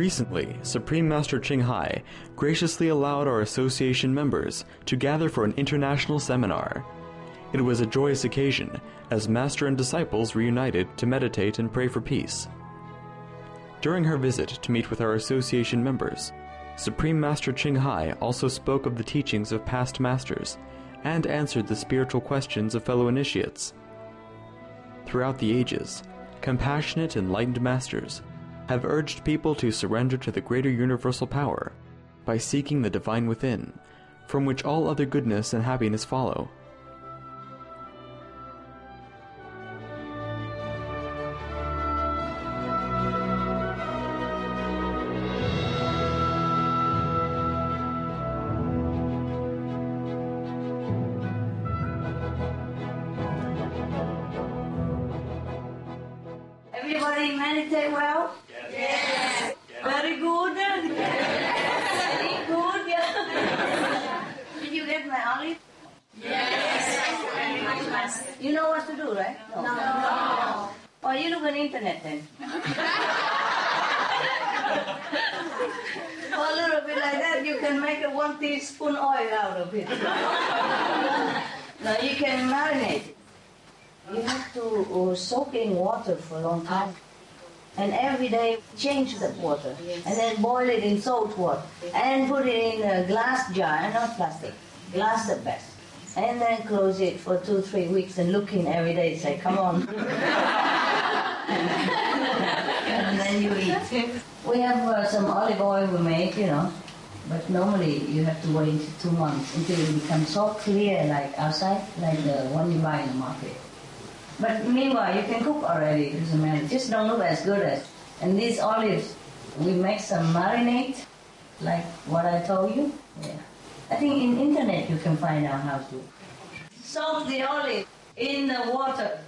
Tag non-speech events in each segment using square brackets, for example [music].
Recently, Supreme Master Ching Hai graciously allowed our association members to gather for an international seminar. It was a joyous occasion as Master and disciples reunited to meditate and pray for peace. During her visit to meet with our association members, Supreme Master Ching Hai also spoke of the teachings of past masters and answered the spiritual questions of fellow initiates. Throughout the ages, compassionate enlightened masters have urged people to surrender to the greater universal power by seeking the divine within, from which all other goodness and happiness follow. In salt water. And put it in a glass jar, not plastic. Glass the best. And then close it for two, three weeks and look in every day. and Say, come on. [laughs] and then you eat. We have uh, some olive oil we make, you know. But normally you have to wait two months until it becomes so clear like outside, like the one you buy in the market. But meanwhile, you can cook already. It doesn't matter. Just don't look as good as. And these olives, we make some marinade, like what I told you. Yeah. I think in internet you can find out how to. Soak the olive in the water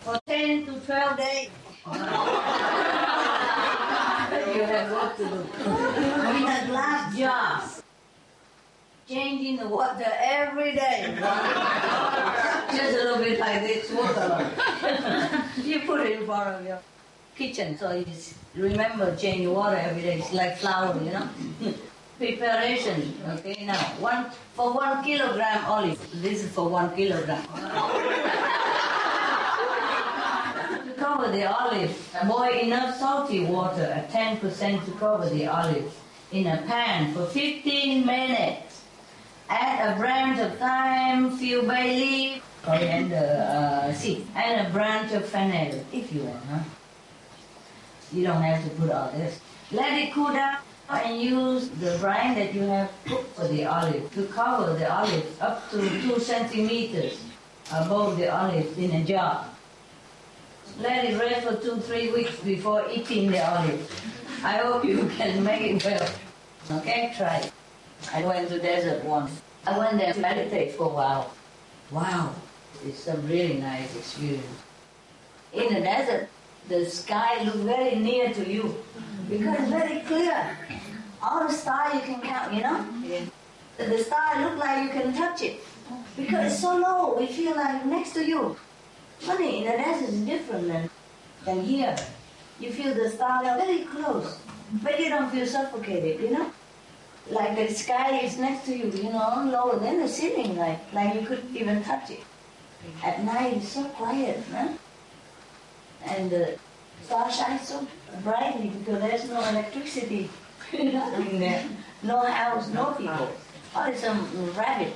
for 10 to 12 days. [laughs] you have work to do. In a glass jar. Changing the water every day. [laughs] Just a little bit like this water. [laughs] you put it in front of your kitchen, so you remember change water every day. It's like flour, you know. [laughs] Preparation. Okay, now one for one kilogram olive. This is for one kilogram. [laughs] to cover the olive, boil enough salty water at 10% to cover the olive in a pan for 15 minutes. Add a branch of thyme, few bay leaf, coriander uh, seed, and a branch of fennel, if you want, huh? You don't have to put all this. Let it cool down and use the brine that you have cooked for the olive to cover the olive up to two centimeters above the olive in a jar. Let it rest for two, three weeks before eating the olive. I hope you [laughs] can make it well. Okay, try it. I went to desert once. I went there to meditate for a while. Wow, it's a really nice experience. In the desert, the sky looks very near to you because it's very clear. All the stars you can count, you know? The- The star look like you can touch it because it's so low. We feel like next to you. Funny, in the desert is different than, than here. You feel the stars are very close, but you don't feel suffocated, you know? Like the sky is next to you, you know, lower than the ceiling, like, like you could even touch it. At night it's so quiet, huh? And the star shines so brightly because there's no electricity, nothing there, no house, no people. Only some rabbit.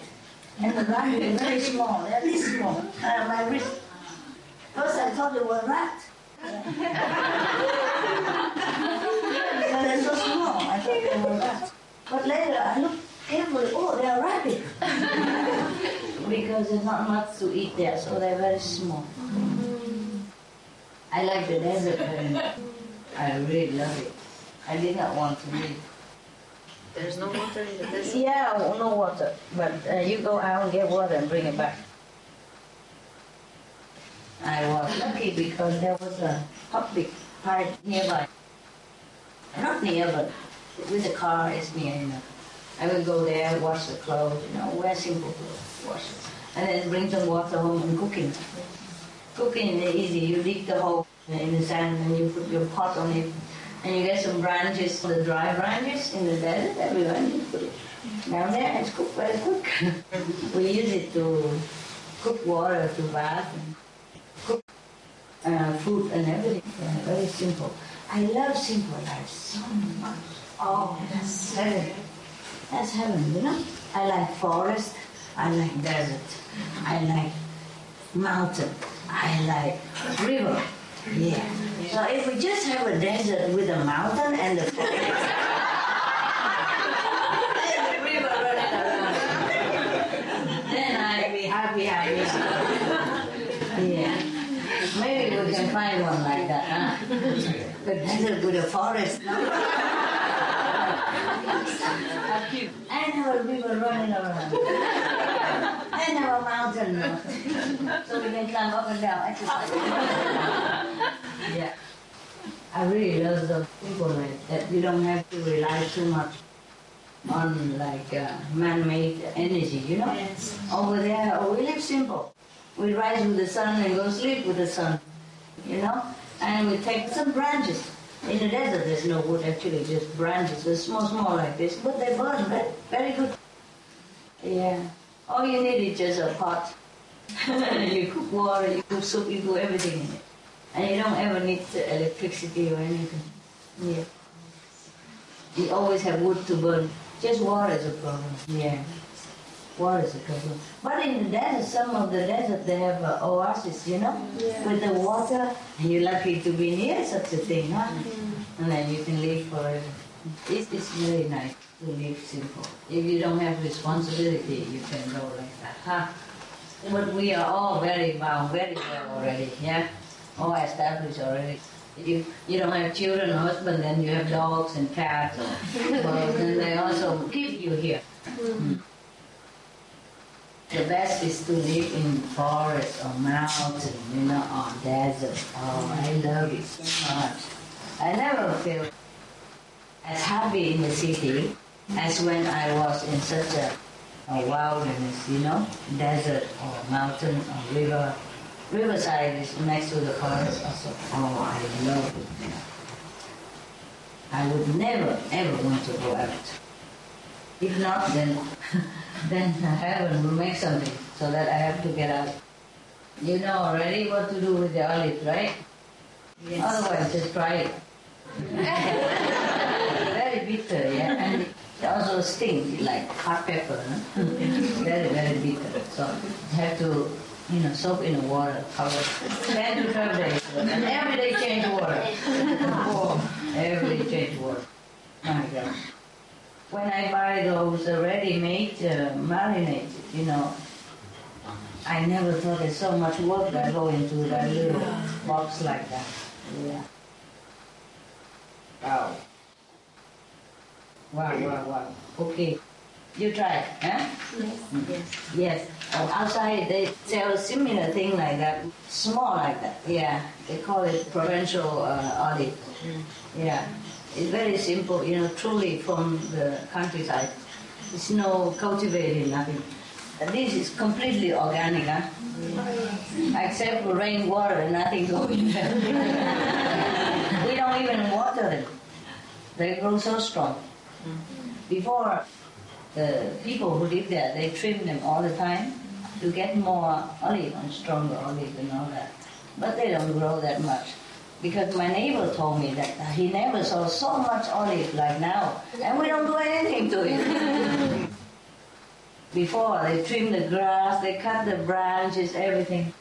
And the rabbit is very small, they're small. Uh, my wrist. First I thought it was rat. [laughs] they're so small, I thought they were rats. But later I looked carefully, oh, they're rabbit. [laughs] because there's not much to eat there, so they're very small. I like the desert much. I really love it. I did not want to leave. There's no water in the desert. Yeah, no water. But uh, you go out and get water and bring it back. I was lucky because there was a public park nearby. Not near, but with a car it's near, you know. I would go there, wash the clothes, you know, wear simple clothes, wash it. And then bring some water home and cook cooking. Cooking is easy. You dig the hole in the sand and you put your pot on it, and you get some branches, the dry branches in the desert, everyone you put it down there and it's cooked very quick. [laughs] we use it to cook water to bath and cook uh, food and everything. Yeah, very simple. I love simple life so much. Oh, that's heaven. That's heaven, you know? I like forest, I like desert, I like mountain, I like river. Yeah. So if we just have a desert with a mountain and the forest, [laughs] and. Maybe we can find one like that, huh? The desert with a forest. [laughs] and have a river running around. Have a mountain. so we can climb up and down, yeah. I really love the people like that. You don't have to rely too much on like uh, man-made energy, you know? Yes. Over there, oh, we live simple. We rise with the sun and go sleep with the sun, you know? And we take some branches. In the desert, there's no wood, actually, just branches. They're small, small like this, but they burn very, very good. Yeah. All you need is just a pot. [laughs] you cook water, you cook soup, you cook everything in it. And you don't ever need electricity or anything. Yeah. You always have wood to burn. Just water is a problem. Yeah. Water is a problem. But in the desert, some of the desert, they have uh, oasis, you know, Yeah. with the water. And you're lucky to be near such a thing, huh? And then you can live forever. It's, it's really nice to live simple. If you don't have responsibility, you can go like that, huh? But we are all very well, very well already, yeah? All established already. You, you don't have children or husband, then you have dogs and cats or birds, and they also keep you here. Mm. The best is to live in forest or mountain, you know, or desert. Oh, I love it so much. I never feel as happy in the city as when I was in such a, a wilderness, you know, desert or mountain or river. Riverside is next to the forest also. Oh, I love it. I would never, ever want to go out. If not, then, [laughs] then heaven will make something so that I have to get out. You know already what to do with the olive, right? Otherwise, just try it. [laughs] very bitter, yeah, and it also stings like hot pepper. Huh? very, very bitter. So you have to, you know, soak in the water, cover 10 to 12 days, and every day change water. Oh, every day change water. My God. When I buy those ready-made uh, marinated, you know, I never thought there's so much work that go into that little box like that. Yeah. Wow. Wow, wow, wow. Okay. You try it, huh? Yes. Yes. Oh, outside they sell similar thing like that, small like that. Yeah. They call it provincial uh, olive. Yeah. It's very simple, you know, truly from the countryside. It's no cultivated, nothing. And This is completely organic, huh? Except for rainwater, and nothing going [laughs] there. [laughs] we don't even water them. They grow so strong. Mm. Before, the people who live there, they trim them all the time to get more olive and stronger olive and all that. But they don't grow that much. Because my neighbor told me that he never saw so much olive like now, and we don't do anything to it. [laughs] Before they trim the grass, they cut the branches, everything,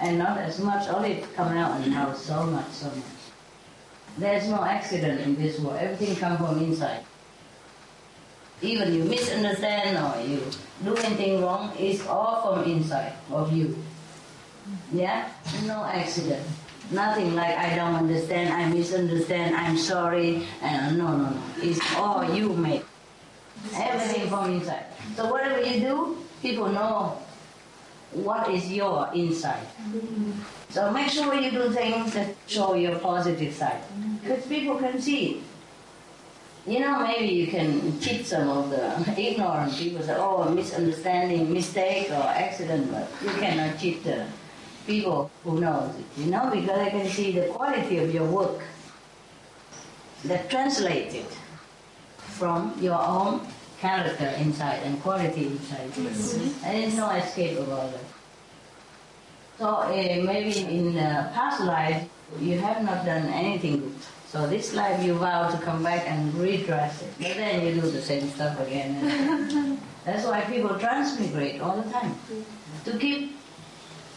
and not as much olive come out, and now so much, so much. There's no accident in this world. Everything comes from inside. Even you misunderstand or you do anything wrong, it's all from inside of you. Yeah? No accident. Nothing like I don't understand, I misunderstand, I'm sorry, and no, no, no. It's all you make. Everything from inside. So whatever you do, people know what is your inside. So make sure you do things that show your positive side. Because people can see. You know, maybe you can cheat some of the ignorant people, say, oh, misunderstanding, mistake, or accident, but you cannot cheat the people who knows it, you know, because they can see the quality of your work. that translates it from your own character inside and quality inside. And there's no escape about it. So uh, maybe in the past life you have not done anything good. So this life you vow to come back and redress it. But then you do the same stuff again. [laughs] That's why people transmigrate all the time. To keep,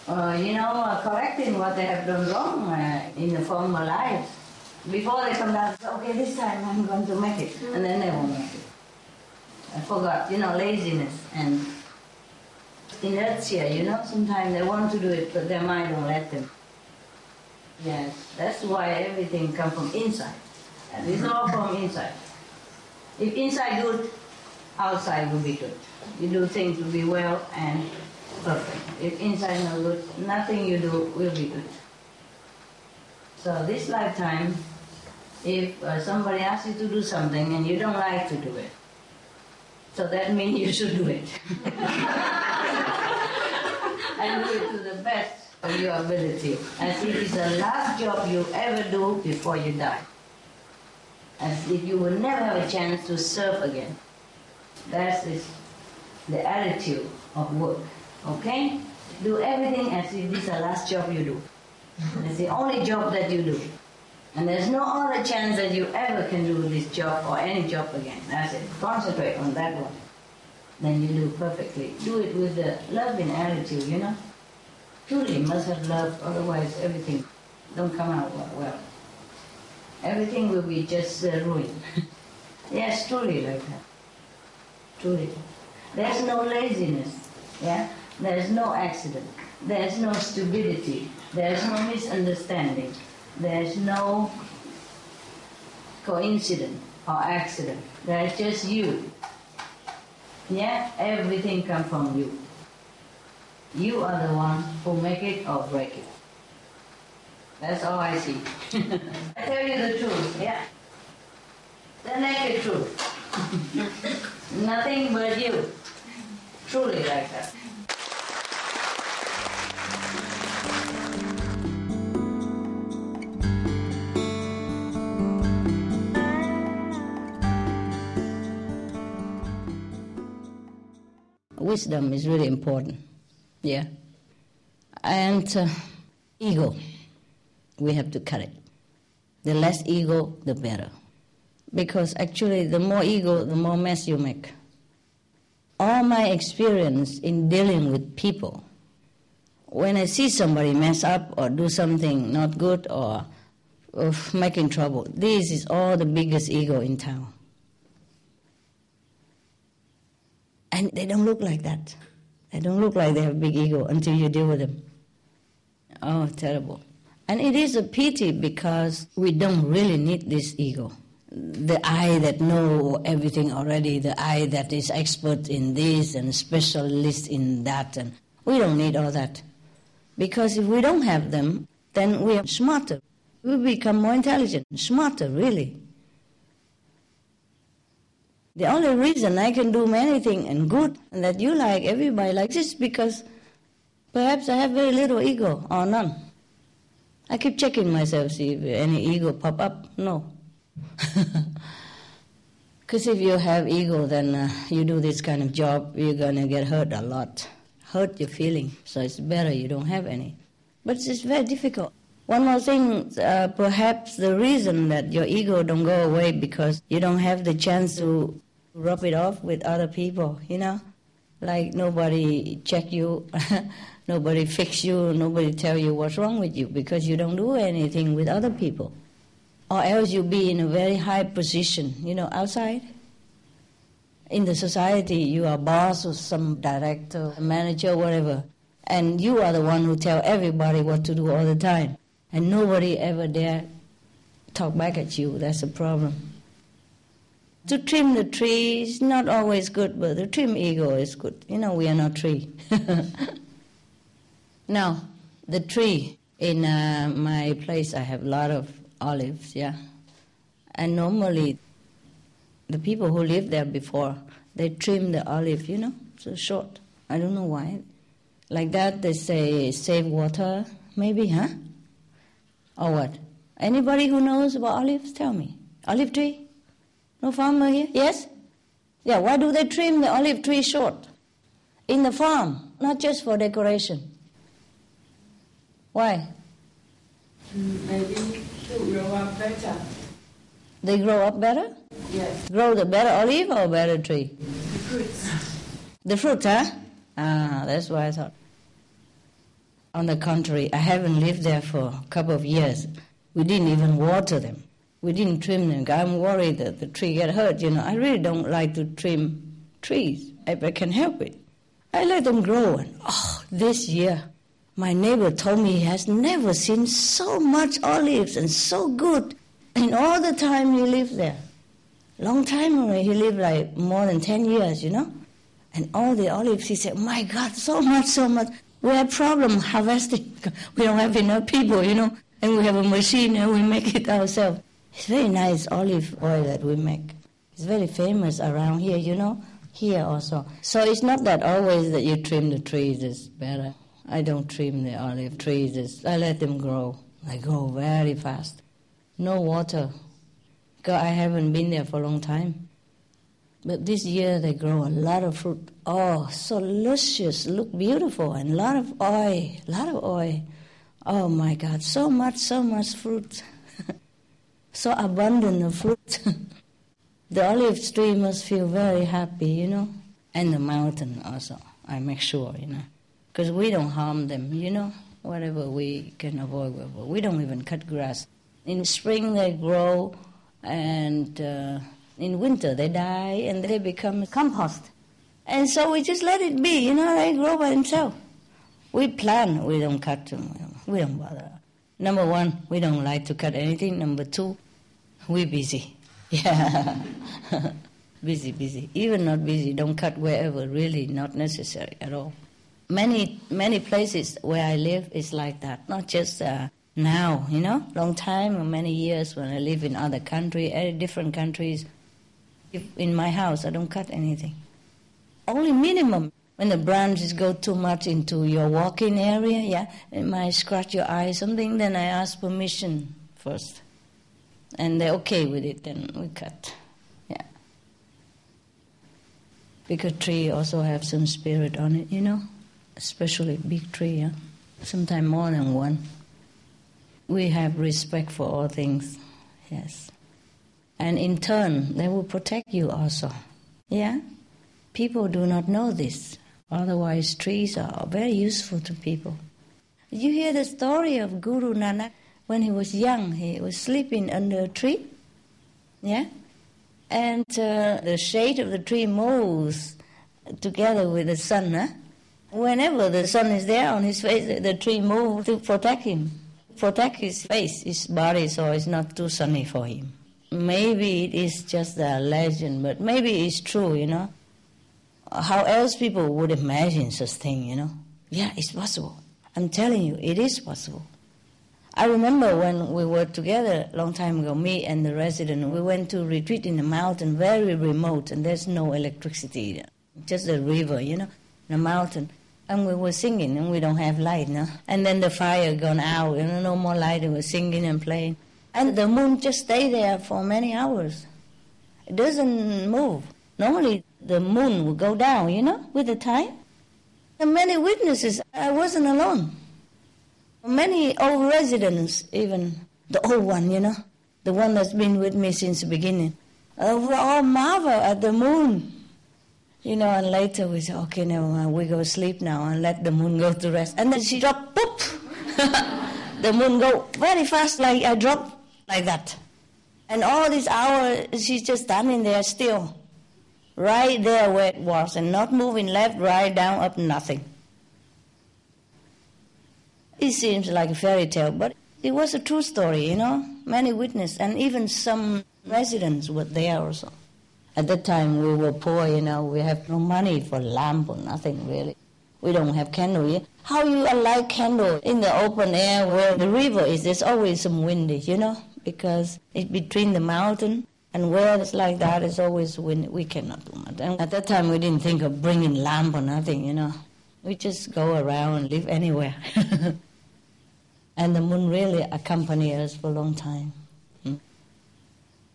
uh, you know, uh, correcting what they have done wrong uh, in the former lives. Before they come down, okay, this time I'm going to make it. And then they won't make it. I forgot, you know, laziness and inertia, you know, sometimes they want to do it, but their mind won't let them. Yes, that's why everything comes from inside. And it's all from inside. If inside good, outside will be good. You do things will be well and perfect. If inside no good, nothing you do will be good. So this lifetime, if uh, somebody asks you to do something and you don't like to do it, so that means you should do it. [laughs] and do it to the best of your ability, as if it's the last job you ever do before you die. And if you will never have a chance to serve again. That is the attitude of work. Okay? Do everything as if this is the last job you do. It's the only job that you do. And there's no other chance that you ever can do this job or any job again. That's it. Concentrate on that one. Then you do perfectly. Do it with the loving attitude, you know? Truly must have love, otherwise everything don't come out well. Everything will be just uh, ruined. [laughs] yes, truly like that. Truly. There's no laziness. Yeah? There's no accident. There's no stupidity. There's no misunderstanding. There's no coincidence or accident. There's just you. Yeah? Everything comes from you. You are the one who make it or break it. That's all I see. [laughs] I tell you the truth, yeah? The naked truth. [laughs] Nothing but you. Truly like that. Wisdom is really important. Yeah. And uh, ego, we have to cut it. The less ego, the better. Because actually, the more ego, the more mess you make. All my experience in dealing with people, when I see somebody mess up or do something not good or of making trouble, this is all the biggest ego in town. And they don't look like that. They don't look like they have big ego until you deal with them. Oh, terrible. And it is a pity because we don't really need this ego. The I that know everything already, the I that is expert in this and specialist in that, and we don't need all that. Because if we don't have them, then we are smarter. We become more intelligent, smarter, really. The only reason I can do many things and good and that you like, everybody likes, is because perhaps I have very little ego or none. I keep checking myself, see if any ego pop up. No. [laughs] Because if you have ego, then uh, you do this kind of job, you're going to get hurt a lot. Hurt your feeling. So it's better you don't have any. But it's very difficult. One more thing, uh, perhaps the reason that your ego don't go away because you don't have the chance to rub it off with other people, you know? Like nobody check you, [laughs] nobody fix you, nobody tell you what's wrong with you because you don't do anything with other people. Or else you'll be in a very high position, you know, outside. In the society, you are boss or some director, manager, whatever. And you are the one who tell everybody what to do all the time and nobody ever dare talk back at you. That's a problem. To trim the tree is not always good, but to trim ego is good. You know, we are not tree. [laughs] now, the tree in uh, my place, I have a lot of olives, yeah. And normally, the people who lived there before, they trim the olive, you know, so short. I don't know why. Like that, they say save water, maybe, huh? Or what? Anybody who knows about olives, tell me. Olive tree? No farmer here? Yes? Yeah, why do they trim the olive tree short? In the farm, not just for decoration. Why? Maybe to grow up better. They grow up better? Yes. Grow the better olive or better tree? The fruits. The fruit, huh? Ah, that's what I thought. On the contrary, I haven't lived there for a couple of years. We didn't even water them. We didn't trim them. I'm worried that the tree get hurt. You know, I really don't like to trim trees if I can help it. I let them grow. And oh, this year, my neighbor told me he has never seen so much olives and so good in all the time he lived there. Long time already. He lived like more than 10 years, you know. And all the olives, he said, my God, so much, so much. We have problem harvesting. [laughs] We don't have enough people, you know. And we have a machine and we make it ourselves. It's very nice olive oil that we make. It's very famous around here, you know. Here also. So it's not that always that you trim the trees is better. I don't trim the olive trees. It's, I let them grow. They grow very fast. No water. Because I haven't been there for a long time. But this year they grow a lot of fruit. Oh, so luscious, look beautiful, and a lot of oil, a lot of oil. Oh my God, so much, so much fruit. [laughs] so abundant of fruit. [laughs] the olive tree must feel very happy, you know, and the mountain also. I make sure, you know, because we don't harm them, you know, whatever we can avoid. We don't even cut grass. In spring they grow, and uh, in winter they die, and they become compost. And so we just let it be, you know, they grow by themselves. We plant, we don't cut them, we don't bother. Number one, we don't like to cut anything. Number two, we're busy. [laughs] Yeah. [laughs] busy, busy. Even not busy, don't cut wherever really not necessary at all. Many, many places where I live is like that. Not just uh, now, you know, long time many years when I live in other country, eh, different countries. If in my house, I don't cut anything. Only minimum. When the branches go too much into your walking area, yeah, it might scratch your eye, something, then I ask permission first. And they're okay with it, then we cut. Yeah. Because tree also have some spirit on it, you know, especially big tree, yeah. Sometimes more than one. We have respect for all things, yes. And in turn, they will protect you also, yeah. People do not know this. Otherwise, trees are very useful to people. You hear the story of Guru Nanak when he was young. He was sleeping under a tree, yeah, and uh, the shade of the tree moves together with the sun. Huh? Whenever the sun is there on his face, the tree moves to protect him, protect his face, his body, so it's not too sunny for him. Maybe it is just a legend, but maybe it's true, you know how else people would imagine such thing, you know? Yeah, it's possible. I'm telling you, it is possible. I remember when we were together a long time ago, me and the resident, we went to retreat in the mountain, very remote, and there's no electricity, just a river, you know, the mountain. And we were singing, and we don't have light, no? And then the fire gone out, you know, no more light, and we're singing and playing. And the moon just stay there for many hours. It doesn't move. Normally, the moon will go down, you know, with the time. And many witnesses, I wasn't alone. Many old residents, even the old one, you know, the one that's been with me since the beginning, uh, we all marvel at the moon. You know, and later we say, okay, never mind, we go sleep now and let the moon go to rest. And then she dropped, poop! [laughs] the moon go very fast, like I dropped like that. And all these hours, she's just standing there still right there where it was, and not moving left, right, down, up, nothing. It seems like a fairy tale, but it was a true story, you know. Many witnesses, and even some residents were there also. At that time, we were poor, you know. We have no money for lamp or nothing really. We don't have candle. How you light candle in the open air where the river is? There's always some windy, you know, because it's between the mountain and where it's like that is always wind. We cannot do much. And at that time, we didn't think of bringing lamp or nothing, you know. We just go around live anywhere. [laughs] and the moon really accompanied us for a long time. Hmm?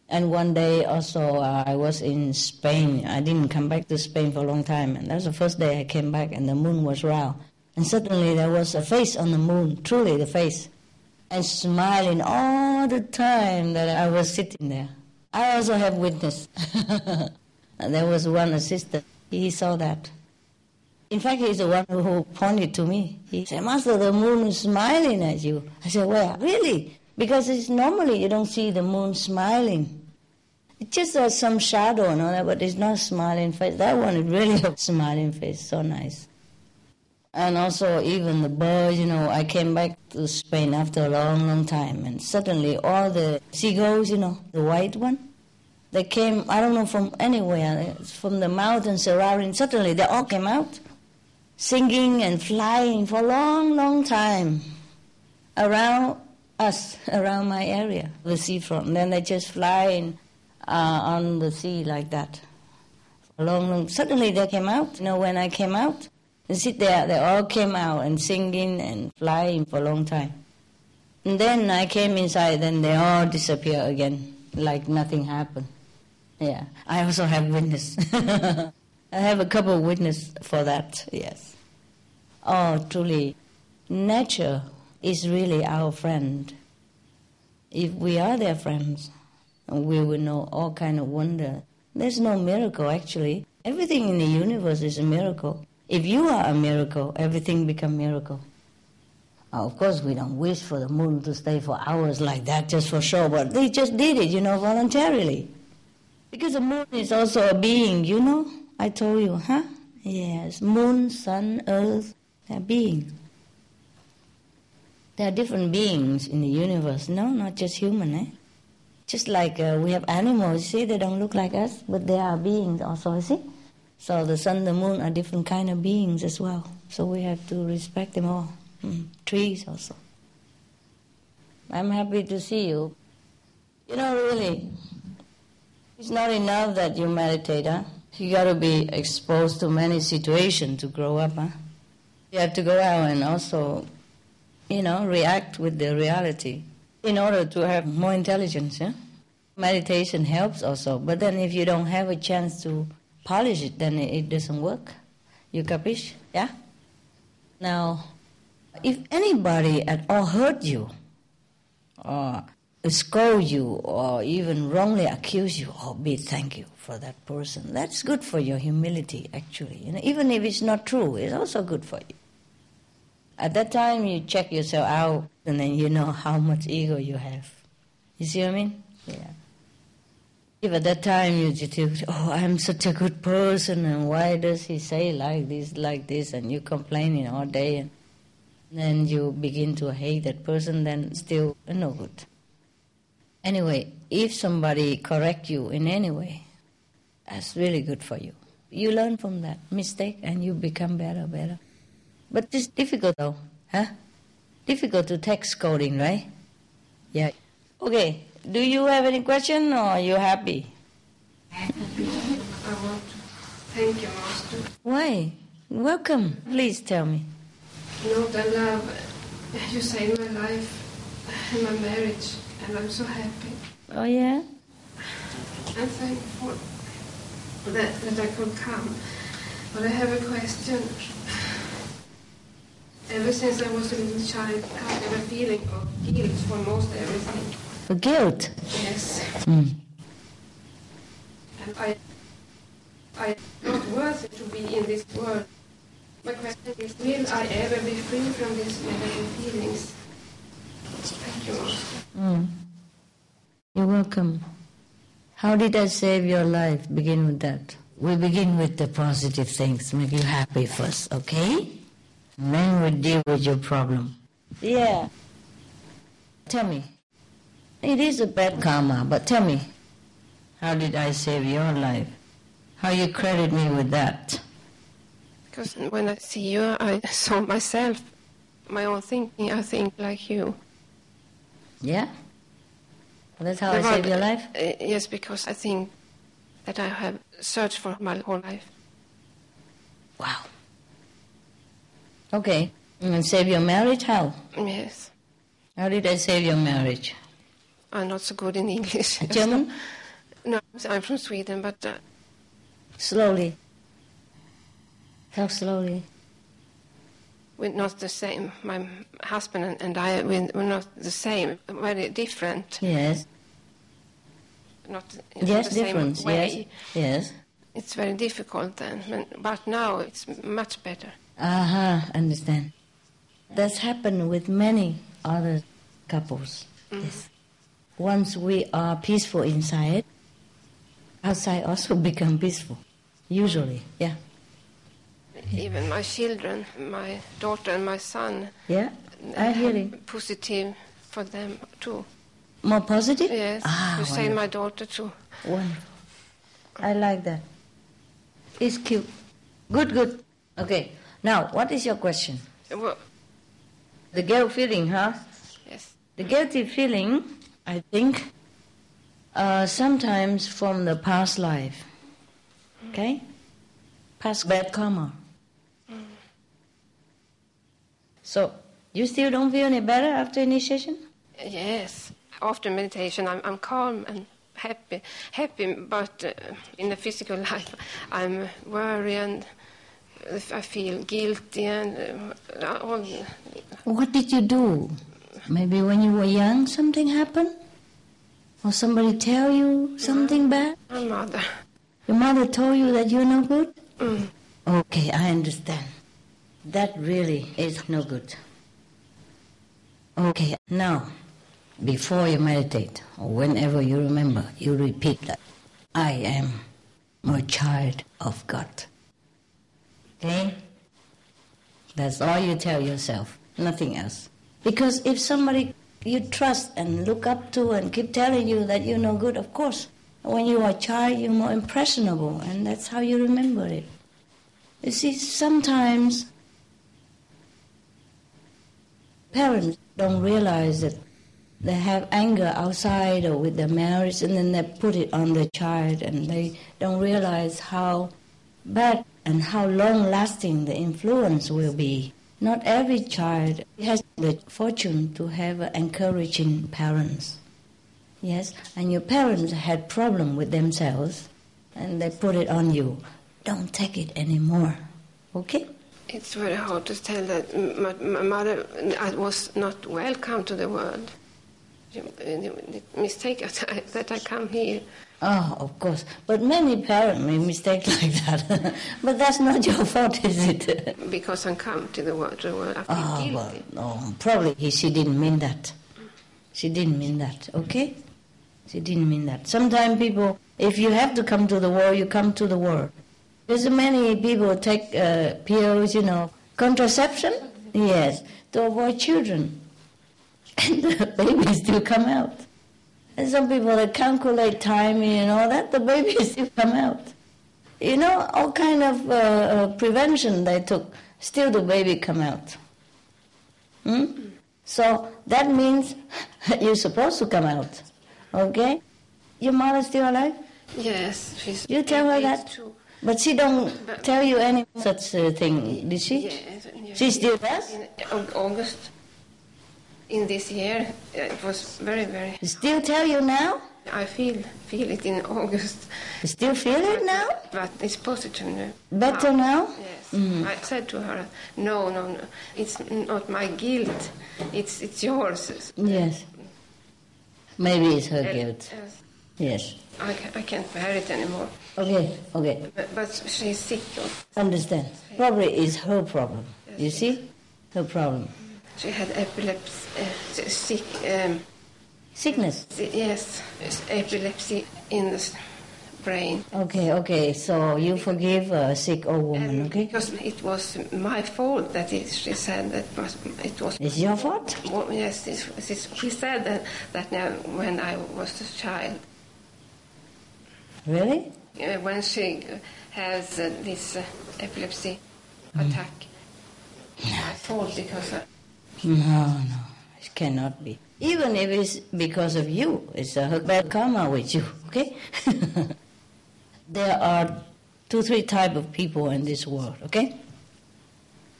And one day also uh, I was in Spain. I didn't come back to Spain for a long time, and that was the first day I came back, and the moon was round. And suddenly there was a face on the moon, truly the face, and smiling all the time that I was sitting there. I also have witness. [laughs] there was one assistant. He saw that. In fact, he's the one who pointed to me. He said, Master, the moon is smiling at you. I said, Well, Really? Because it's normally you don't see the moon smiling. It's just uh, some shadow and all that, but it's not smiling face. That one is really a [laughs] smiling face, so nice. And also, even the birds, you know, I came back to Spain after a long, long time, and suddenly all the seagulls, you know, the white one, they came, I don't know from anywhere, from the mountains surrounding, suddenly they all came out singing and flying for a long, long time around us, [laughs] around my area, the seafront. And then they just flying uh, on the sea like that. A long, long. Suddenly they came out. You know, when I came out and sit there, they all came out and singing and flying for a long time. And then I came inside, and they all disappear again, like nothing happened. Yeah, I also have witness. [laughs] I have a couple of witness for that. Yes. Oh, truly, nature is really our friend. If we are their friends, we will know all kind of wonder. There's no miracle actually. Everything in the universe is a miracle. If you are a miracle, everything become miracle. Uh, of course, we don't wish for the moon to stay for hours like that just for show, but they just did it, you know, voluntarily. Because the moon is also a being, you know. I told you, huh? Yes, moon, sun, earth, they're beings. There are different beings in the universe, no, not just human, eh? Just like uh, we have animals, see, they don't look like us, but they are beings also, see? So the sun, the moon are different kind of beings as well. So we have to respect them all. Mm. Trees also. I'm happy to see you. You know, really, it's not enough that you meditate, huh? You got to be exposed to many situations to grow up, huh? You have to go out and also, you know, react with the reality in order to have more intelligence, yeah? Meditation helps also, but then if you don't have a chance to polish it, then it doesn't work. You capish? Yeah? Now, if anybody at all hurt you, or scold you, or even wrongly accuse you, oh, be thank you for that person. That's good for your humility, actually. You know, even if it's not true, it's also good for you. At that time, you check yourself out, and then you know how much ego you have. You see what I mean? Yeah. If at that time you just oh, I'm such a good person, and why does he say like this, like this, and you complaining all day, and then you begin to hate that person, then still uh, no good. Anyway, if somebody correct you in any way, that's really good for you. You learn from that mistake and you become better, better. But it's difficult though, huh? Difficult to take scolding, right? Yeah. Okay. Do you have any question or are you happy? Happy. I want to thank you, Master. Why? Welcome. Please tell me. You know the love you saved my life and my marriage, and I'm so happy. Oh yeah? I'm thankful that, that I could come. But I have a question. Ever since I was a little child, I have a feeling of guilt for most everything. The guilt. Yes. Mm. And I, I am not worthy to be in this world. My question is, will I ever be free from these negative feelings? Thank you, Mm. You're welcome. How did I save your life? Begin with that. We begin with the positive things, make you happy first, okay? And then we deal with your problem. Yeah. Tell me. It is a bad karma, but tell me. How did I save your life? How you credit me with that? Because when I see you, I [laughs] saw myself, my own thinking. I think like you. Yeah? That's how I saved your life? Uh, yes, because I think that I have searched for my whole life. Wow. Okay. And save your marriage? How? Yes. How did I save your marriage? I'm not so good in English. [laughs] German? no, I'm from Sweden, but uh, Slowly. How slowly. we're not the same. My husband and- and I, we- we're not the same. Very different. Yes. Not in Yes, the same way. Yes. Yes. It's very difficult then, but- now it's much better. Aha, understand. That's happened with many other couples. Yes. Once we are peaceful inside, outside also [laughs] become peaceful. Usually, yeah. Even my children, my daughter and my son, Yeah, I hear it. positive for them too. More positive? Yes, Ah, you say my daughter too. Wonderful. I like that. It's cute. Good, good. Okay. Now, what is your question? Well, The guilt feeling, huh? yes, The guilty feeling, I think, uh, sometimes from the past life. Okay? Past bad karma. So, you still don't feel any better after initiation? yes. After meditation, I'm, I'm calm and happy, happy. But uh, in the physical [laughs] life, I'm worried and I feel guilty and uh, all. What did you do? Maybe when you were young something happened? Or somebody tell you something bad? My mother. Your mother told you that you're no good? Mm. Okay, I understand. That really is no good. Okay, now, before you meditate, or whenever you remember, you repeat that I am a child of God. Okay? That's all you tell yourself, nothing else. Because if somebody you trust and look up to and keep telling you that you're no good, of course, when you are a child, you're more impressionable, and that's how you remember it. You see, sometimes parents don't realize that they have anger outside or with their marriage, and then they put it on the child, and they don't realize how bad and how long lasting the influence will be. Not every child has the fortune to have encouraging parents. Yes, and your parents had problem with themselves, and they put it on you. Don't take it anymore. Okay? It's very hard to tell that my, my mother I uh, was not welcome to the world. The mistake that [laughs] I, that I come here. Oh, of course. But many parents make mistakes [laughs] like that. but that's not your fault, is it? Because I come to the world, the world I feel oh, guilty. well, no, probably he, she didn't mean that. She didn't mean that, okay? She didn't mean that. Sometimes people, if you have to come to the world, you come to the world. There's many people take uh, pills, you know, contraception, yes, to avoid children. [laughs] And the baby still come out. And some people they calculate timing and all that, the baby [laughs] still come out. You know, all kind of uh, uh, prevention they took, still the baby come out. Hmm? So that means [laughs] you're supposed to come out. Okay? Your mother still alive? Yes, she's. You tell her that? true. But she don't tell you any such uh, thing, did she? Yes, yes. She still does? In August, in this year, uh, it was very, very. Still tell you now? I feel feel it in August, You still feel it now? but it's positive now. Better now? Yes, Mm. I said to her, no, no, no, it's not my guilt, it's it's yours. Yes. Maybe it's her guilt. uh, Yes. I, ca- I can't bear it anymore. Okay, okay. But, but she's sick. Understand. Probably it's her problem. You see? Her problem. She had epilepsy, uh, sick. Um, Sickness. yes, epilepsy in the brain. Okay, okay. So you forgive a sick old woman, And okay? Because it was my fault that it, she said that it was. It's your fault? Well, yes, she said that, that now when I was a child, Really? uh, when she has uh, this uh, epilepsy Mm. attack, my fault because I, No, no. It cannot be. Even if it's because of you, it's a bad karma with you, okay? [laughs] there are two, three type of people in this world, okay?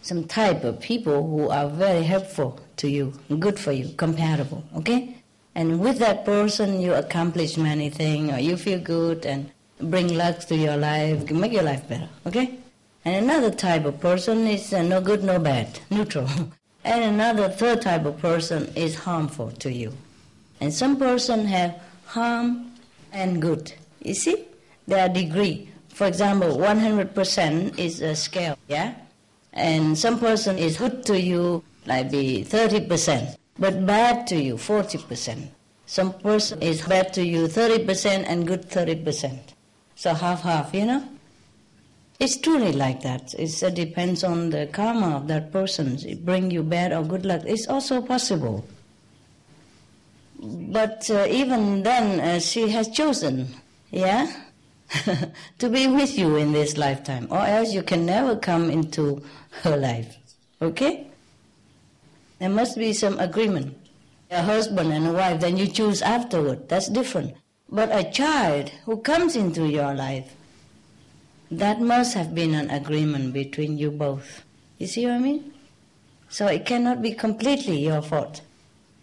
Some type of people who are very helpful to you, good for you, compatible, okay? And with that person, you accomplish many things, or you feel good and bring luck to your life, make your life better, okay? And another type of person is uh, no good, no bad, neutral. [laughs] and another third type of person is harmful to you. And some person have harm and good. You see? There are degree. For example, 100% is a scale, yeah? And some person is good to you, like be 30%, but bad to you, 40%. Some person is bad to you 30% and good 30%. So half-half, you know? It's truly like that. It depends on the karma of that person. It bring you bad or good luck. It's also possible. But uh, even then, uh, she has chosen, yeah, [laughs] to be with you in this lifetime, or else you can never come into her life. Okay? There must be some agreement. A husband and a wife, then you choose afterward. That's different. But a child who comes into your life, that must have been an agreement between you both. You see what I mean? So it cannot be completely your fault.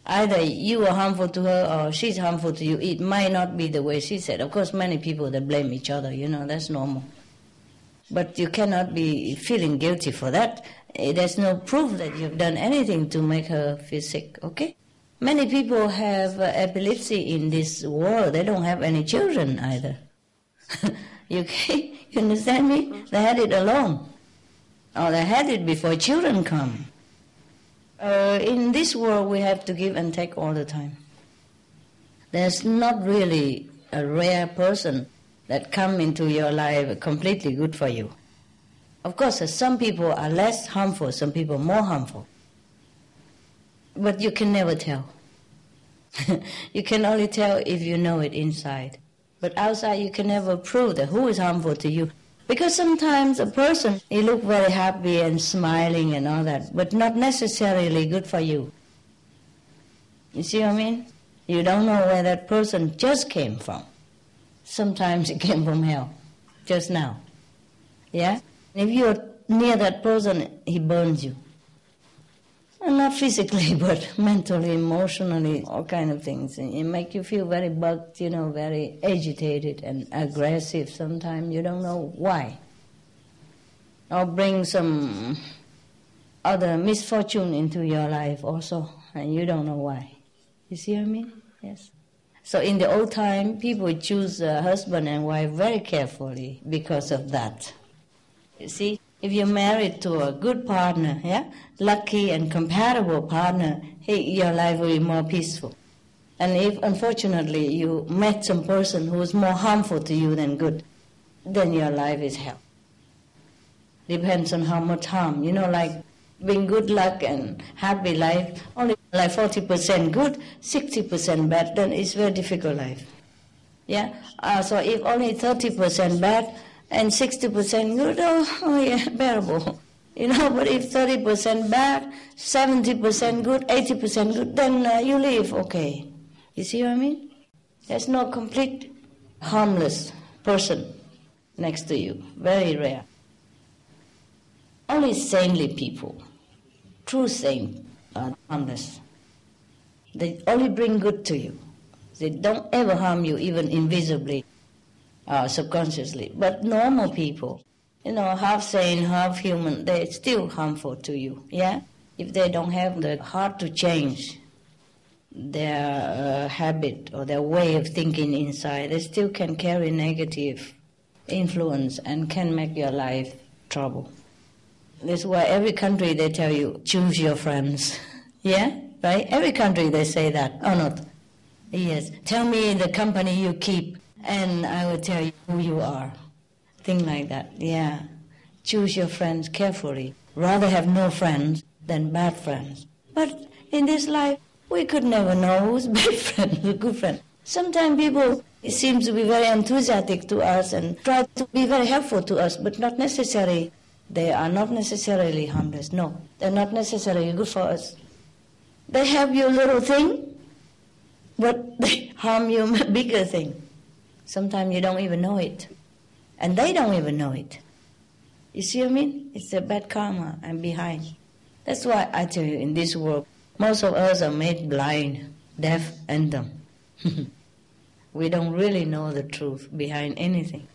Either you are harmful to her or she's harmful to you. It might not be the way she said. Of course, many people that blame each other, you know, that's normal. But you cannot be feeling guilty for that. Eh, There's no proof that you've done anything to make her feel sick, okay? Many people have epilepsy in this world. They don't have any children either. [laughs] you, [laughs] you understand me? They had it alone. Or they had it before children come. Uh, in this world, we have to give and take all the time. There's not really a rare person that come into your life completely good for you. Of course, uh, some people are less harmful, some people more harmful. But you can never tell. [laughs] you can only tell if you know it inside. But outside, you can never prove that who is harmful to you. Because sometimes a person, he look very happy and smiling and all that, but not necessarily good for you. You see what I mean? You don't know where that person just came from. Sometimes [laughs] it came from hell, just now. Yeah? If you're near that person, he burns you. Not physically, [laughs] but mentally, emotionally, all kind of things. It make you feel very bugged, you know, very agitated and aggressive sometimes. You don't know why. Or bring some other misfortune into your life also, and you don't know why. You see what I mean? Yes. So in the old time, people choose husband and wife very carefully because of that. You see, if you're married to a good partner, yeah, lucky and compatible partner, hey, your life will be more peaceful. And if unfortunately you met some person who is more harmful to you than good, then your life is hell. Depends on how much harm. You know, like being good luck and happy life, only like 40% good, 60% bad, then it's very difficult life. Yeah? Uh, so if only 30% bad and 60% good, oh, oh yeah, bearable. You know, but if 30% bad, 70% good, 80% good, then uh, you live okay. You see what I mean? There's no complete harmless person next to you. Very rare. Only saintly people, true saints, are harmless. They only bring good to you. They don't ever harm you, even invisibly, uh, subconsciously. But normal people, you know, half sane, half human, they're still harmful to you, yeah? If they don't have the heart to change their uh, habit or their way of thinking inside, they still can carry negative influence and can make your life trouble. That's why every country they tell you, choose your friends. [laughs] yeah? Right? Every country they say that, or not? Yes. Tell me the company you keep, and I will tell you who you are. Thing like that. Yeah. Choose your friends carefully. Rather have no friends than bad friends. But in this life, we could never know who's [laughs] bad friend, who's good friend. Sometimes people seem to be very enthusiastic to us and try to be very helpful to us, but not necessarily. They are not necessarily harmless. No, they're not necessarily good for us. They help you a little thing, but [laughs] they harm you a bigger thing. Sometimes you don't even know it. And they don't even know it. You see what I mean? It's a bad karma and behind. That's why I tell you, in this world, most of us are made blind deaf, and dumb. [laughs] we don't really know the truth behind anything.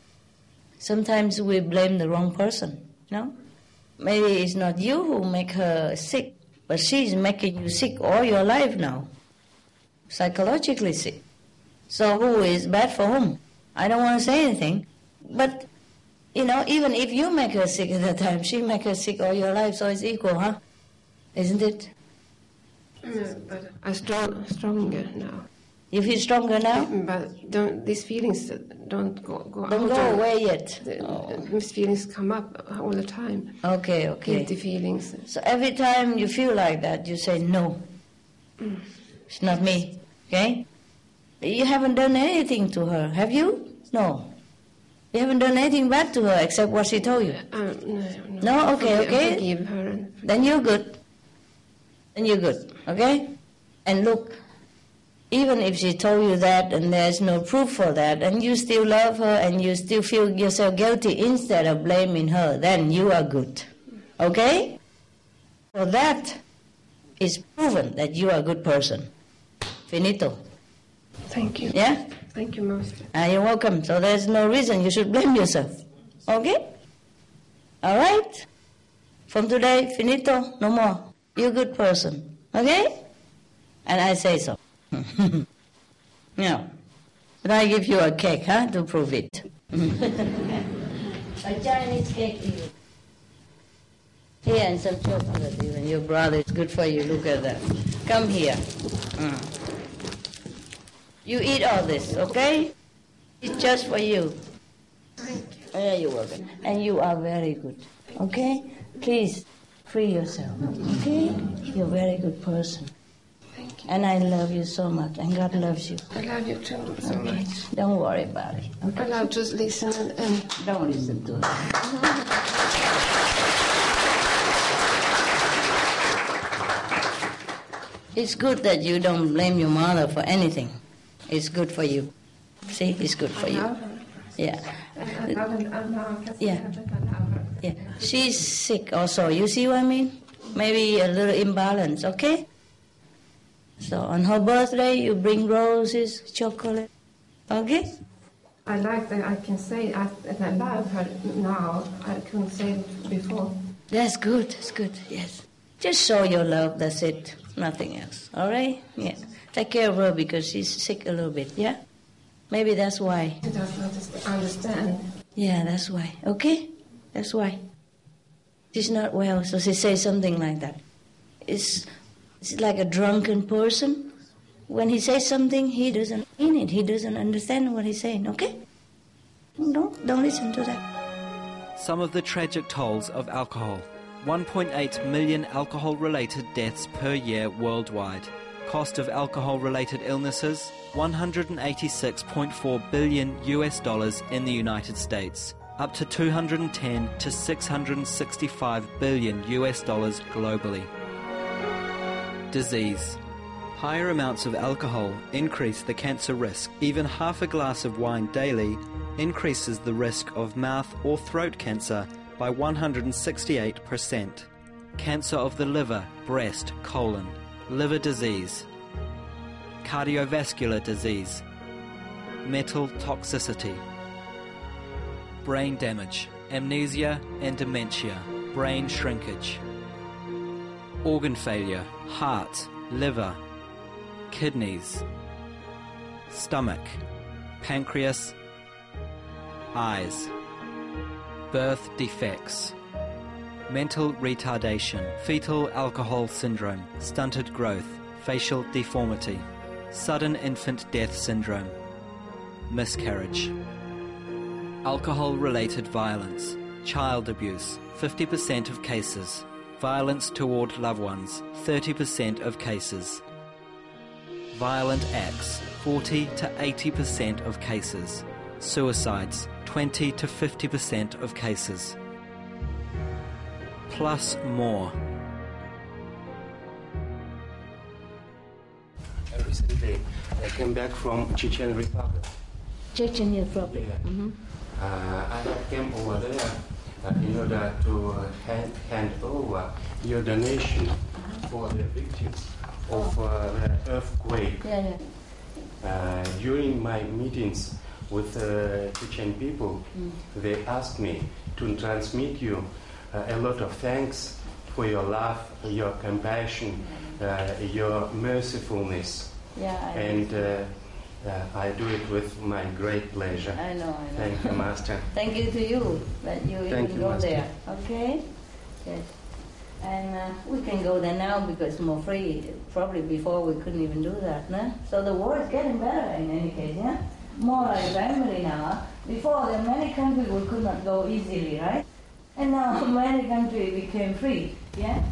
Sometimes we blame the wrong person, no? Maybe it's not you who make her sick, but she's making you sick all your life now. Psychologically sick. So who is bad for whom? I don't want to say anything, but you know, even if you make her sick at that time, she make her sick all your life, so it's equal, huh? Isn't it? Yeah, but I'm strong, stronger now. You feel stronger now? Mm, but don't these feelings don't go, go Don't go or- away yet. The, Oh. These feelings come up all the time. Okay, okay. Guilty feelings. So every time you feel like that, you say, no, mm. it's not me, okay? You haven't done anything to her, have you? No. You haven't done anything bad to her except what she told you. Um, no, no. No, okay, forgive- okay. forgive her. Then you're good. Then you're good, okay? And look, even if she told you that and there's no proof for that, and you still love her and you still feel yourself guilty instead of blaming her, then you are good, okay? So that is proven that you are a good person. Finito. Thank you. Yeah? Thank you, Master. Ah, you're welcome. So there's no reason you should blame yourself. Okay? All right? From today, finito, no more. You're a good person. Okay? And I say so. [laughs] yeah. But I give you a cake, huh, to prove it. [laughs] a Chinese cake even. Here and some chocolate even. Your brother is good for you. Look at that. Come here. Mm. You eat all this, okay? It's just for you. Thank you. Yeah, you're welcome. And you are very good, okay? Please free yourself, okay? You're a very good person. Thank you. And I love you so much, and God loves you. I love you too so Okay? much. Don't worry about it. I love to listen and, and Don't listen to it. It's good that you don't blame your mother for anything. It's good for you. See, it's good for you. Yeah. I love her. I love her. Yeah. I love her. Yeah, she's sick also. You see what I mean? Maybe a little imbalance, okay? So on her birthday, you bring roses, chocolate, okay? I like that I can say I, that I love her now. I couldn't say it before. That's good, that's good, yes. Just show your love, that's it. Nothing else, all right? Yeah. Take care of her because she's sick a little bit, yeah? Maybe that's why. She does not understand. Yeah, that's why, okay? That's why. She's not well, so she says something like that. It's, it's like a drunken person. When he says something, he doesn't mean it. He doesn't understand what he's saying, okay? No, don't listen to that. Some of the tragic tolls of alcohol 1.8 million alcohol related deaths per year worldwide. Cost of alcohol related illnesses 186.4 billion US dollars in the United States, up to 210 to 665 billion US dollars globally. Disease Higher amounts of alcohol increase the cancer risk. Even half a glass of wine daily increases the risk of mouth or throat cancer by 168%. Cancer of the liver, breast, colon, liver disease, cardiovascular disease, metal toxicity, brain damage, amnesia and dementia, brain shrinkage, organ failure, heart, liver, kidneys, stomach, pancreas, eyes, birth defects, mental retardation, fetal alcohol syndrome, stunted growth, facial deformity, sudden infant death syndrome, miscarriage, alcohol related violence, child abuse, 50% of cases, violence toward loved ones, 30% of cases violent acts 40 to 80% of cases, suicides 20 to 50% of cases, plus more. Recently, I came back from Chechen Republic. Chechen Republic. Uh, I came over there uh, in order to hand, hand over your donation for the victims of uh, the earthquake. Yeah, yeah. Uh, during my meetings with uh, Chechen people, they asked me to transmit you a lot of thanks for your love, your compassion, uh, your mercifulness, Yeah, I and uh, uh, I do it with my great pleasure. I know, I know. Thank you, Master. [laughs] Thank you to you that you Thank even you, go Master. there. Okay? Yes. And uh, we can go there now because it's more free. Probably before we couldn't even do that, no? So the war is getting better in any case, yeah? More like family now. Before there are many countries we could not go easily, right? And now [laughs] many countries became free, yeah?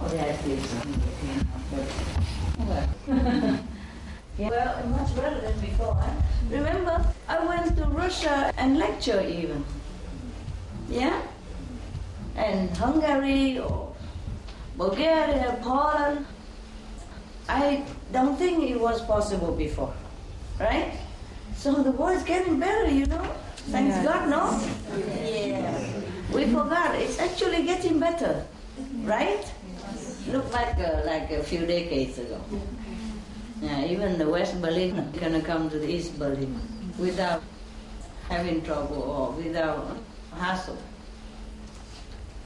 Oh, yeah, at least [laughs] some became after. Well. Yeah, well, much better than before. Huh? Remember, I went to Russia and lecture even. Yeah? And Hungary or Bulgaria, Poland. I don't think it was possible before. Right? So the war is getting better, you know? Thanks God, no? Yeah. We forgot. It's actually getting better. Right? Look like uh, like a few decades ago. Yeah, even the West Berlin gonna come to the East Berlin without having trouble or without hassle.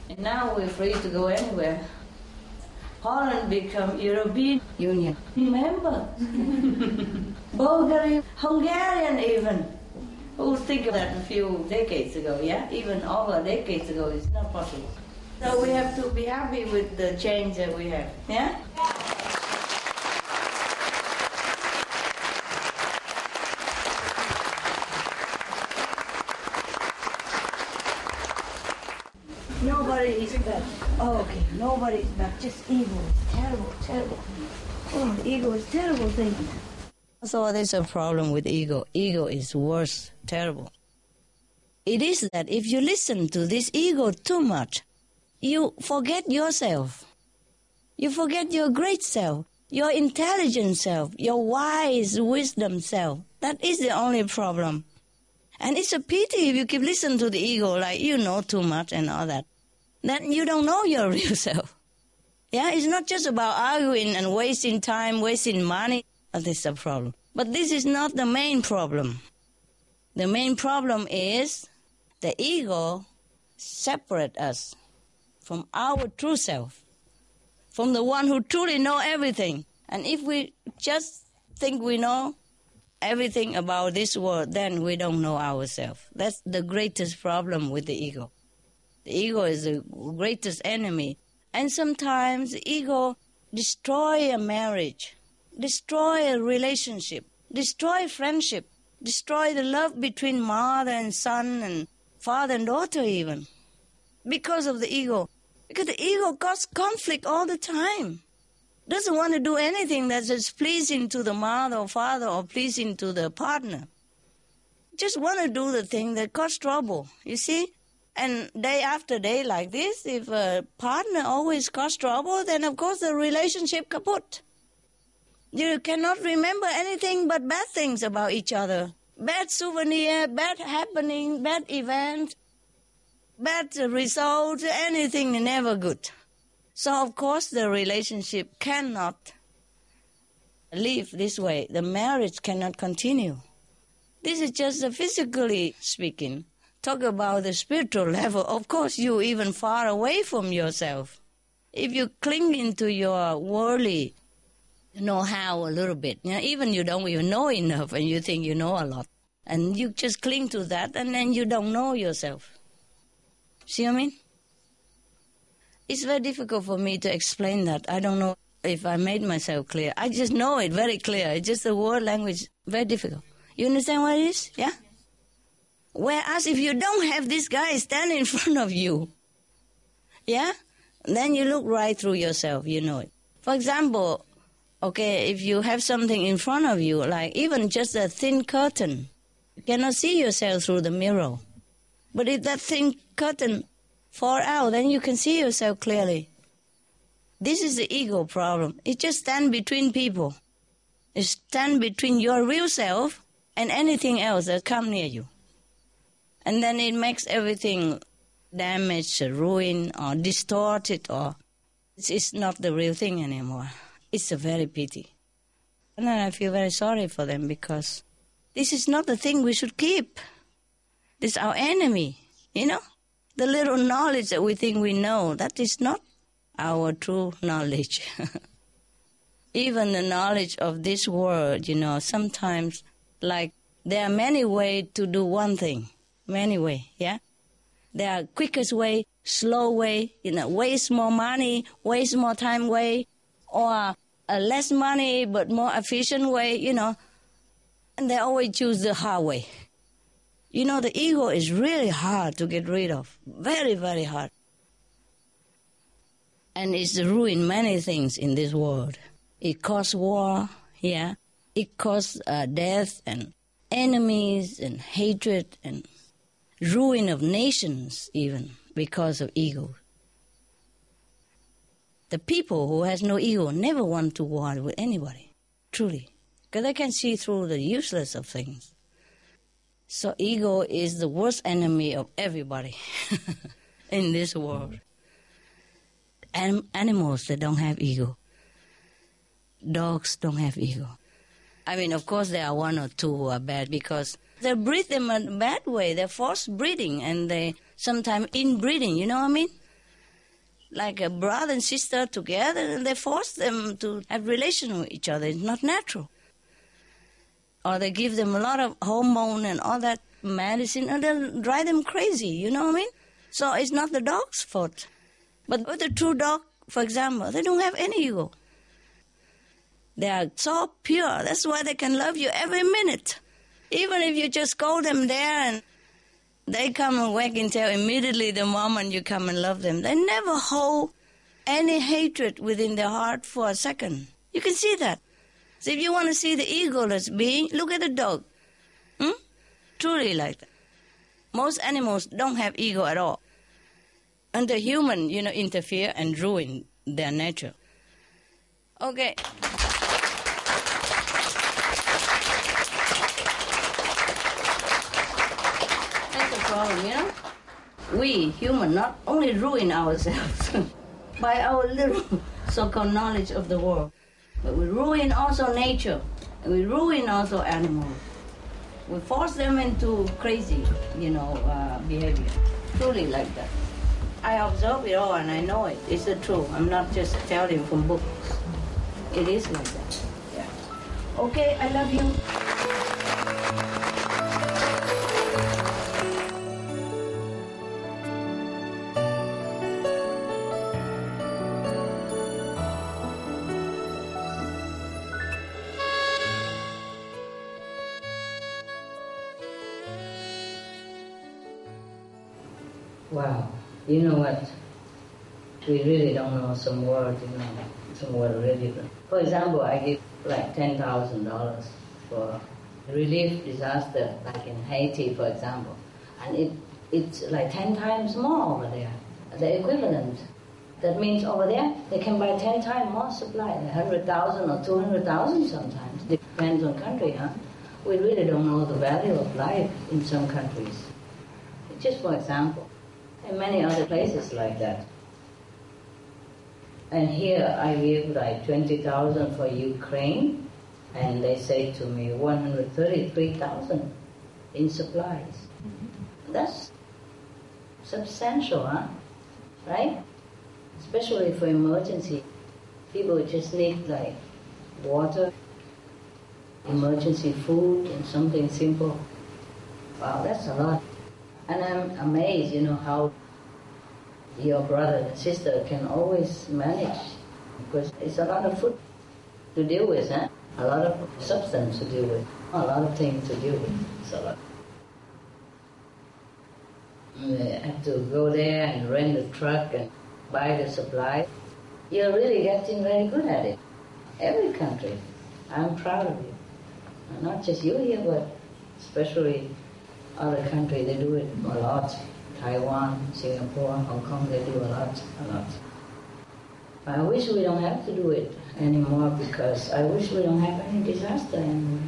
And now we're free to go anywhere. Holland become European Union. member. [laughs] Bulgaria, Hungarian even. Who would think of that a few decades ago, yeah? Even over decades ago, it's not possible. So we have to be happy with the change that we have, yeah? Nobody is bad. Oh, okay. Nobody is bad. Just evil. is terrible, terrible. Oh, ego is terrible thing. So there's a problem with ego. Ego is worse, terrible. It is that if you listen to this ego too much, you forget yourself. You forget your great self, your intelligent self, your wise wisdom self. That is the only problem. And it's a pity if you keep listening to the ego like you know too much and all that. Then you don't know your [laughs] real self. Yeah, it's not just about arguing and wasting time, wasting money. That is a problem. But this is not the main problem. The main problem is the ego separate us from our true self, from the one who truly know everything. And if we just think we know everything about this world, then we don't know ourselves. That's the greatest problem with the ego. The ego is the greatest enemy. And sometimes the ego destroy a marriage, destroy a relationship, destroy friendship, destroy the love between mother and son and father and daughter even. Because of the ego. Because the ego causes conflict all the time. Doesn't want to do anything that's just pleasing to the mother or father or pleasing to the partner. Just want to do the thing that cause trouble, you see? And day after day like this, if a partner always cause trouble, then of course the relationship kaput. You cannot remember anything but bad things about each other. Bad souvenir, bad happening, bad event, bad result, anything never good. So of course the relationship cannot live this way. The marriage cannot continue. This is just physically speaking. Talk about the spiritual level. Of course, you even far away from yourself. If you cling into your worldly know-how a little bit, you know, even you don't even know enough, and you think you know a lot, and you just cling to that, and then you don't know yourself. See what I mean? It's very difficult for me to explain that. I don't know if I made myself clear. I just know it very clear. It's just the word language, very difficult. You understand what it is? Yeah? Whereas if you don't have this guy standing in [laughs] front of you, yeah, then you look right through yourself, you know it. For example, okay, if you have something in front of you, like even just a thin curtain, you cannot see yourself through the mirror. But if that thin curtain fall out, then you can see yourself clearly. This is the ego problem. It just stand between people. It stand between your real self and anything else that come near you. And then it makes everything damaged, ruined, or distorted, or it's not the real thing anymore. It's a very pity. And then I feel very sorry for them because this is not the thing we should keep. This is our enemy, you know? The little knowledge that we think we know, that is not our true knowledge. [laughs] Even the knowledge of this world, you know, sometimes like there are many ways to do one thing. Many way, yeah? There are quickest way, slow way, you know, waste more money, waste more time way, or a less money but more efficient way, you know. And they always choose the hard way. You know, the ego is really hard to get rid of. Very, very hard. And it's ruined many things in this world. It causes war, yeah. It causes uh, death and enemies and hatred and ruin of nations even because of ego. The people who has no ego never want to war with anybody, truly, because they can see through the useless of things. So ego is the worst enemy of everybody [laughs] in this world. And animals that don't have ego. Dogs don't have ego. I mean, of course, there are one or two who are bad because they breed them in a bad way. They're forced breeding and they sometimes inbreeding, you know what I mean? Like a brother and sister together and they force them to have relation with each other. It's not natural. Or they give them a lot of hormone and all that medicine and they'll drive them crazy, you know what I mean? So it's not the dog's fault. But with a true dog, for example, they don't have any ego. They are so pure. That's why they can love you every minute. Even if you just call them there and they come and wag and tail immediately the moment you come and love them. They never hold any hatred within their heart for a second. You can see that. So if you want to see the egoless being, look at the dog. Hmm? Truly like that. Most animals don't have ego at all. And the human, you know, interfere and ruin their nature. Okay. Problem, you know? We, human, not only ruin ourselves [laughs] by our little so-called knowledge of the world, but we ruin also nature, and we ruin also animals. We force them into crazy, you know, uh, behavior. Truly like that. I observe it all and I know it. It's the truth. I'm not just telling from books. It is like that. Yeah. Okay, I love you. You know what? We really don't know some word, you know, some word really. For example, I give like $10,000 for relief disaster, like in Haiti, for example. And it, it's like 10 times more over there, the equivalent. That means over there, they can buy 10 times more supply, 100,000 or 200,000 sometimes. Depends on country, huh? We really don't know the value of life in some countries. Just for example. And many other places like that. And here I give like 20,000 for Ukraine, and they say to me 133,000 in supplies. Mm-hmm. That's substantial, huh? Right? Especially for emergency. People just need like water, emergency food, and something simple. Wow, that's a lot. And I'm amazed, you know, how your brother and sister can always manage because it's a lot of food to deal with, huh? a lot of substance to deal with, a lot of things to deal with. It's a lot. Have to go there and rent a truck and buy the supply. You're really getting very good at it. Every country. I'm proud of you. Not just you here, but especially other countries, they do it a lot. Taiwan, Singapore, Hong Kong, they do a lot, a lot. I wish we don't have to do it anymore because I wish we don't have any disaster anymore.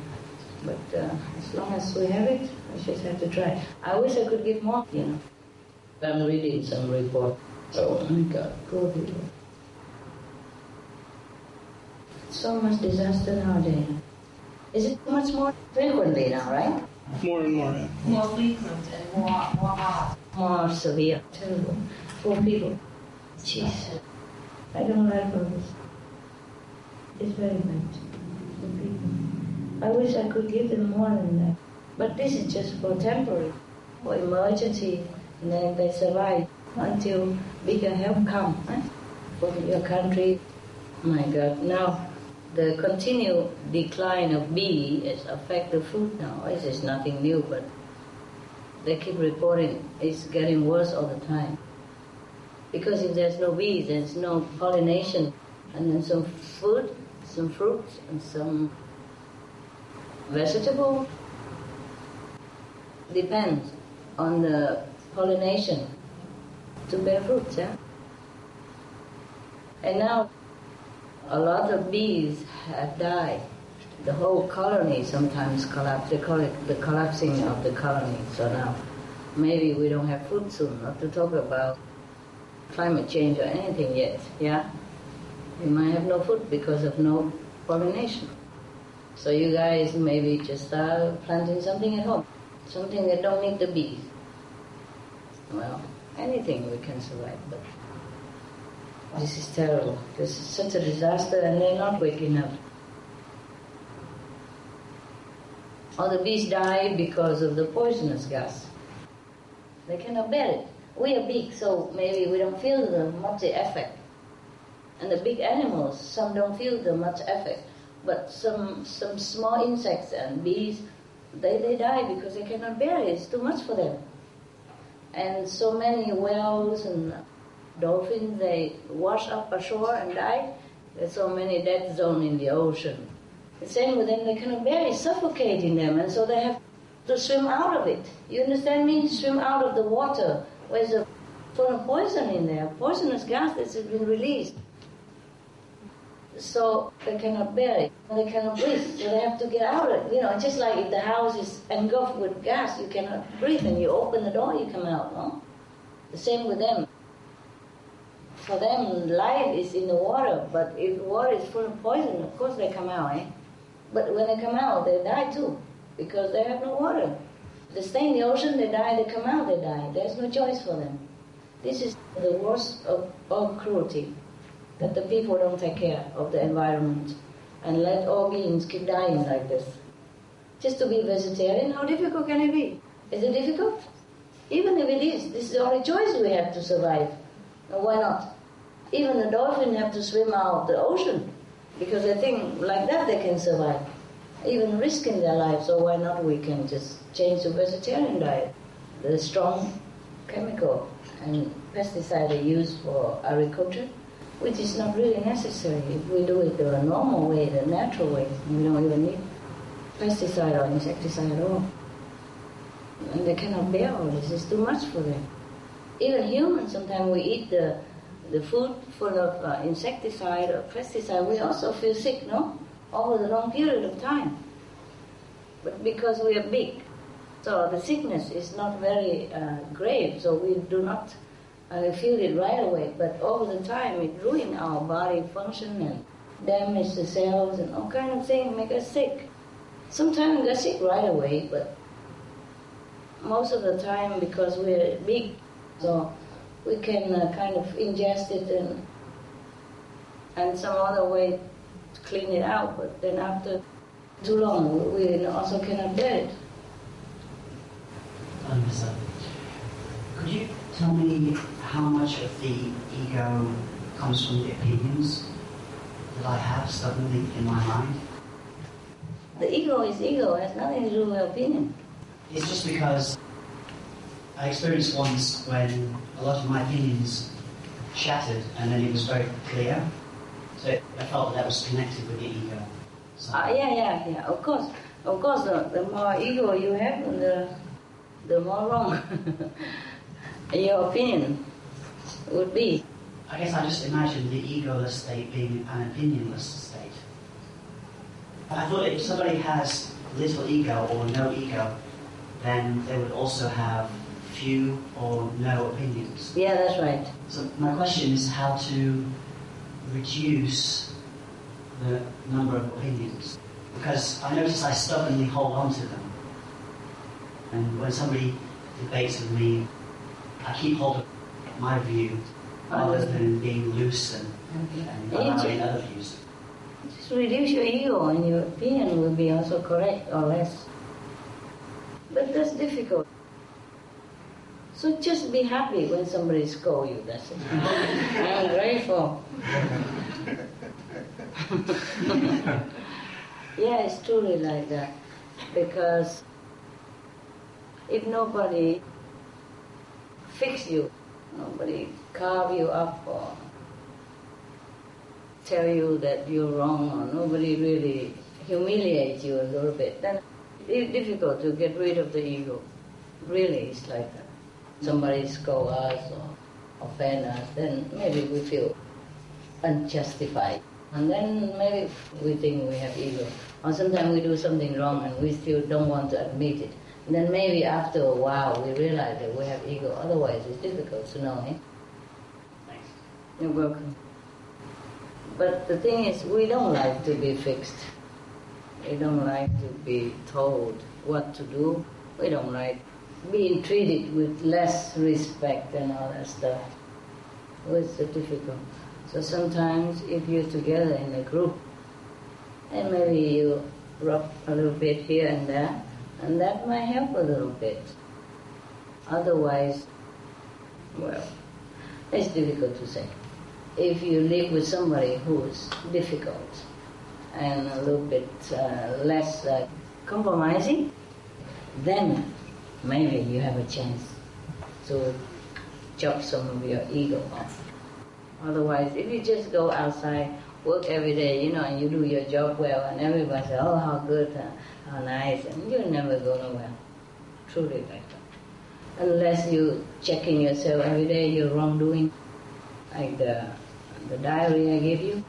But uh, as long as we have it, we just have to try. I wish I could give more, you know. I'm reading some report. Oh my God, go here. So much disaster nowadays. Is it much more frequently now, right? More and more. More frequent and more, more hard. More severe, terrible. Poor people. Jeez. I don't like all this. It's very bad for people. I wish I could give them more than that. But this is just for temporary, for emergency, and then they survive until bigger help come eh? from your country. My God, now the continued decline of bee is affect the food now. This is nothing new, but they keep reporting it's getting worse all the time. Because if there's no bees, there's no pollination, and then some food, some fruits, and some vegetable depends on the pollination to bear fruits, yeah? And now a lot of bees have died. The whole colony sometimes collapse. They call it the collapsing of the colony. So now maybe we don't have food soon, not to talk about climate change or anything yet, yeah? We might have no food because of no pollination. So you guys maybe just start planting something at home, something that don't need the bees. Well, anything we can survive, but this is terrible. This is such a disaster and they're not waking up. Or the bees die because of the poisonous gas. They cannot bear it. We are big, so maybe we don't feel the much effect. And the big animals, some don't feel the much effect. But some some small insects and bees, they, they die because they cannot bear it. It's too much for them. And so many whales and dolphins, they wash up ashore and die. There's so many dead zones in the ocean. The same with them, they cannot bear it, suffocating them, and so they have to swim out of it. You understand me? Swim out of the water. Where's a full of poison in there, poisonous gas that has been released. So they cannot bear it. They cannot breathe. So they have to get out of it. You know, it's just like if the house is engulfed with gas, you cannot breathe, and you open the door, you come out. No? The same with them. For them, life is in the water, but if water is full of poison, of course they come out, eh? But when they come out, they die too, because they have no water. They stay in the ocean, they die, they come out, they die. There's no choice for them. This is the worst of all cruelty, that the people don't take care of the environment and let all beings keep dying like this. Just to be vegetarian, how difficult can it be? Is it difficult? Even if it is, this is the only choice we have to survive. Why not? Even the dolphin have to swim out of the ocean because they think like that they can survive, even risking their lives. So why not we can just change to vegetarian diet? The strong chemical and pesticide they use for agriculture, which is not really necessary. If we do it the normal way, the natural way, we don't even need pesticide or insecticide at all. And they cannot bear all this, it's too much for them. Even humans, sometimes we eat the, the food full of uh, insecticide or pesticide, we also feel sick, no? Over the long period of time. But because we are big, so the sickness is not very uh, grave, so we do not uh, feel it right away. But over the time, it ruins our body function and damage the cells and all kind of things, make us sick. Sometimes we get sick right away, but most of the time because we're big, so we can uh, kind of ingest it and and some other way to clean it out. But then after too long, we also cannot bear it. Understand. Could you tell me how much of the ego comes from the opinions that I have suddenly in my mind? The ego is ego, it has nothing to do with opinion. It's just because I experienced once when a lot of my opinions shattered and then it was very clear. So I felt that that was connected with the ego. So, Ah, yeah, yeah, yeah, of course. Of course, the, the more ego you have, the, the more wrong [laughs] your opinion would be. I guess I just imagined the egoless state being an opinionless state. But I thought if somebody has little ego or no ego, then they would also have few or no opinions. Yeah, that's right. So my question is how to reduce the number of opinions because I notice I stubbornly hold on to them. And when somebody debates with me, I keep hold of my view rather than being loose and, and allowing other views. Just reduce your ego and your opinion will be also correct or less. But that's difficult. So just be happy when somebody scolds you, that's it. I'm grateful. [laughs] yeah, it's truly like that. Because if nobody fix you, nobody carve you up or tell you that you're wrong or nobody really humiliates you a little bit, then it's difficult to get rid of the ego. Really, it's like that. Somebody scold us or offend us, then maybe we feel unjustified. And then maybe we think we have ego. Or sometimes we do something wrong and we still don't want to admit it. And then maybe after a while we realize that we have ego. Otherwise it's difficult to know, eh? Thanks. You're welcome. But the thing is, we don't like to be fixed. We don't like to be told what to do. We don't like being treated with less respect and all that stuff. It's so difficult. So sometimes if you're together in a group, and maybe you rub a little bit here and there, and that might help a little bit. Otherwise, well, it's difficult to say. If you live with somebody who's difficult and a little bit uh, less uh, compromising, then maybe you have a chance to chop some of your ego off. Otherwise, if you just go outside, work every day, you know, and you do your job well, and everybody says, oh, how good, how nice, and you'll never go nowhere. Truly like that. Unless you checking yourself every day, your wrongdoing, like the, the diary I gave you,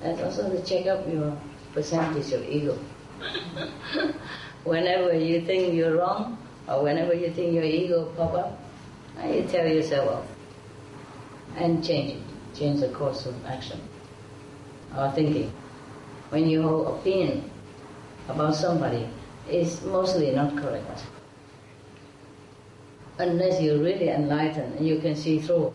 that's also to check up your percentage of ego. [laughs] whenever you think you're wrong, or whenever you think your ego pop up, you tell yourself off and change it, change the course of action or thinking. When your hold opinion about somebody, is mostly not correct. Unless you're really enlightened and you can see through.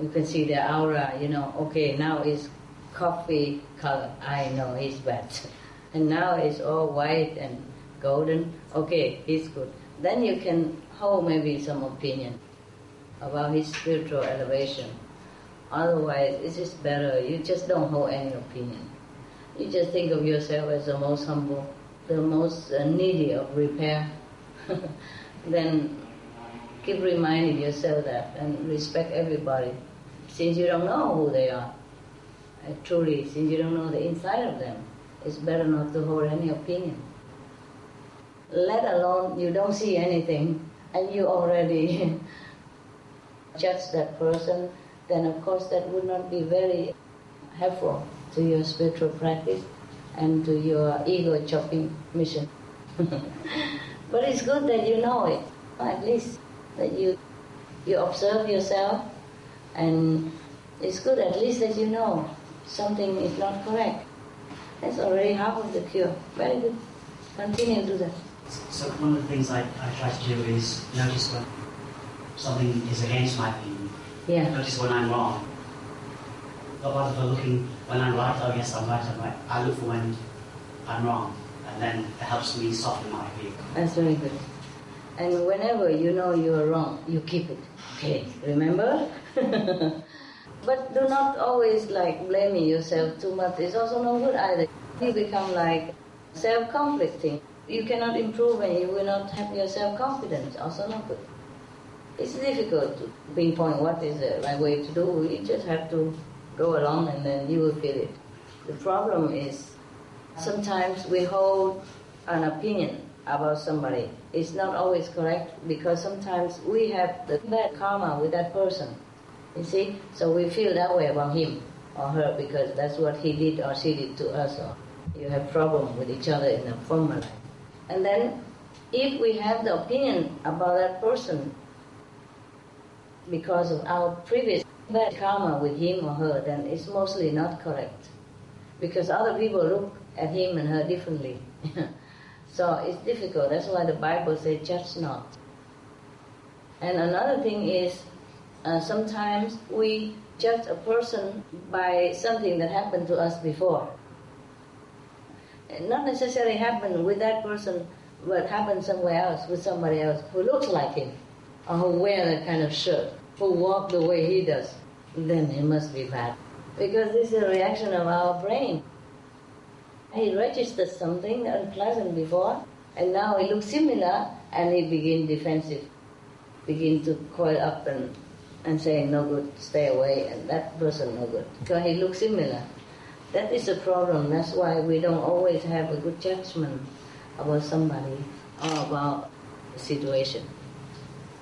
You can see their aura, you know, okay, now it's coffee color, I know he's bad. [laughs] And now it's all white and golden, okay, he's good. Then you can hold maybe some opinion about his spiritual elevation. Otherwise, it's just better, you just don't hold any opinion. You just think of yourself as the most humble, the most uh, needy of repair. [laughs] then keep reminding yourself that and respect everybody. Since you don't know who they are, uh, truly, since you don't know the inside of them, it's better not to hold any opinion. Let alone you don't see anything and you already [laughs] judge that person, then of course that would not be very helpful to your spiritual practice and to your ego chopping mission. [laughs] but it's good that you know it, at least that you you observe yourself and it's good at least that you know something is not correct. That's already half of the cure. Very good. Continue to do that. So one of the things I, I try to do is notice when something is against my opinion. Yeah. Notice when I'm wrong. But rather than looking when I'm right, oh yes, I'm right, I'm right. I look for when I'm wrong. And then it helps me soften my view. That's very good. And whenever you know you are wrong, you keep it. Okay, remember? [laughs] but do not always like blaming yourself too much. It's also no good either. You become like self-conflicting. You cannot improve and you will not have your self-confidence. Also not good. It's difficult to pinpoint what is the right way to do. You just have to go along and then you will feel it. The problem is sometimes we hold an opinion about somebody. It's not always correct because sometimes we have the bad karma with that person. You see? So we feel that way about him or her because that's what he did or she did to us or you have problem with each other in the former life. And then if we have the opinion about that person because of our previous bad karma with him or her, then it's mostly not correct. because other people look at him and her differently. [laughs] so it's difficult. That's why the Bible says, judge not. And another thing is, uh, sometimes we judge a person by something that happened to us before. Not necessarily happen with that person, but happened somewhere else with somebody else who looks like him, or who wear that kind of shirt, who walk the way he does. Then it must be bad. Because this is a reaction of our brain. He registered something unpleasant before, and now he looks similar, and he begin defensive, begin to coil up and, and saying no good, stay away, and that person no good, because he looks similar. That is a problem. That's why we don't always have a good judgment about somebody or about the situation.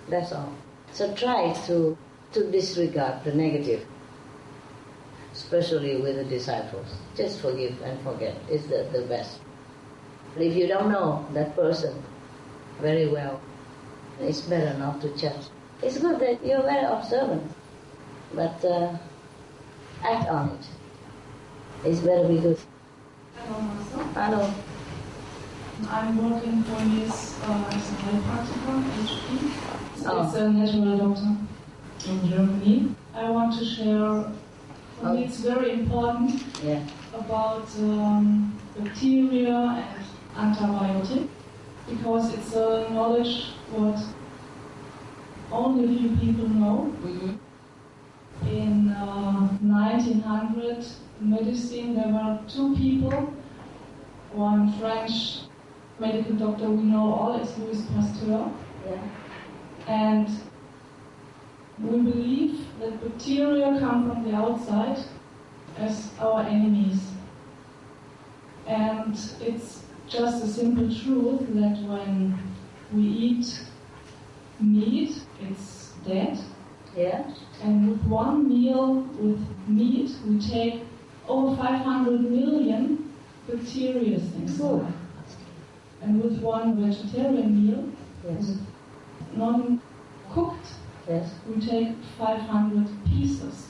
That's all. So try to to disregard the negative, especially with the disciples. Just forgive and forget is the, the best. But if you don't know that person very well, it's better not to judge. It's good that you're very observant, but uh, act on it. It's better be good. Hello, Marcel. Hello. I'm working for his uh, as a health HP. Oh. It's a natural doctor in Germany. I want to share, for Oh. me it's very important Yeah. about um, bacteria and antibiotic because it's a knowledge what only few people know. hmm In uh, 1900 medicine, there were two people. One French medical doctor we know all is Louis Pasteur, Yeah. and we believe that bacteria come from the outside as our enemies. And it's just a simple truth that when we eat meat, it's dead. Yeah. And with one meal with meat, we take over 500 million bacteria inside. Oh. And with one vegetarian meal, Yes. non-cooked, Yes. we take 500 pieces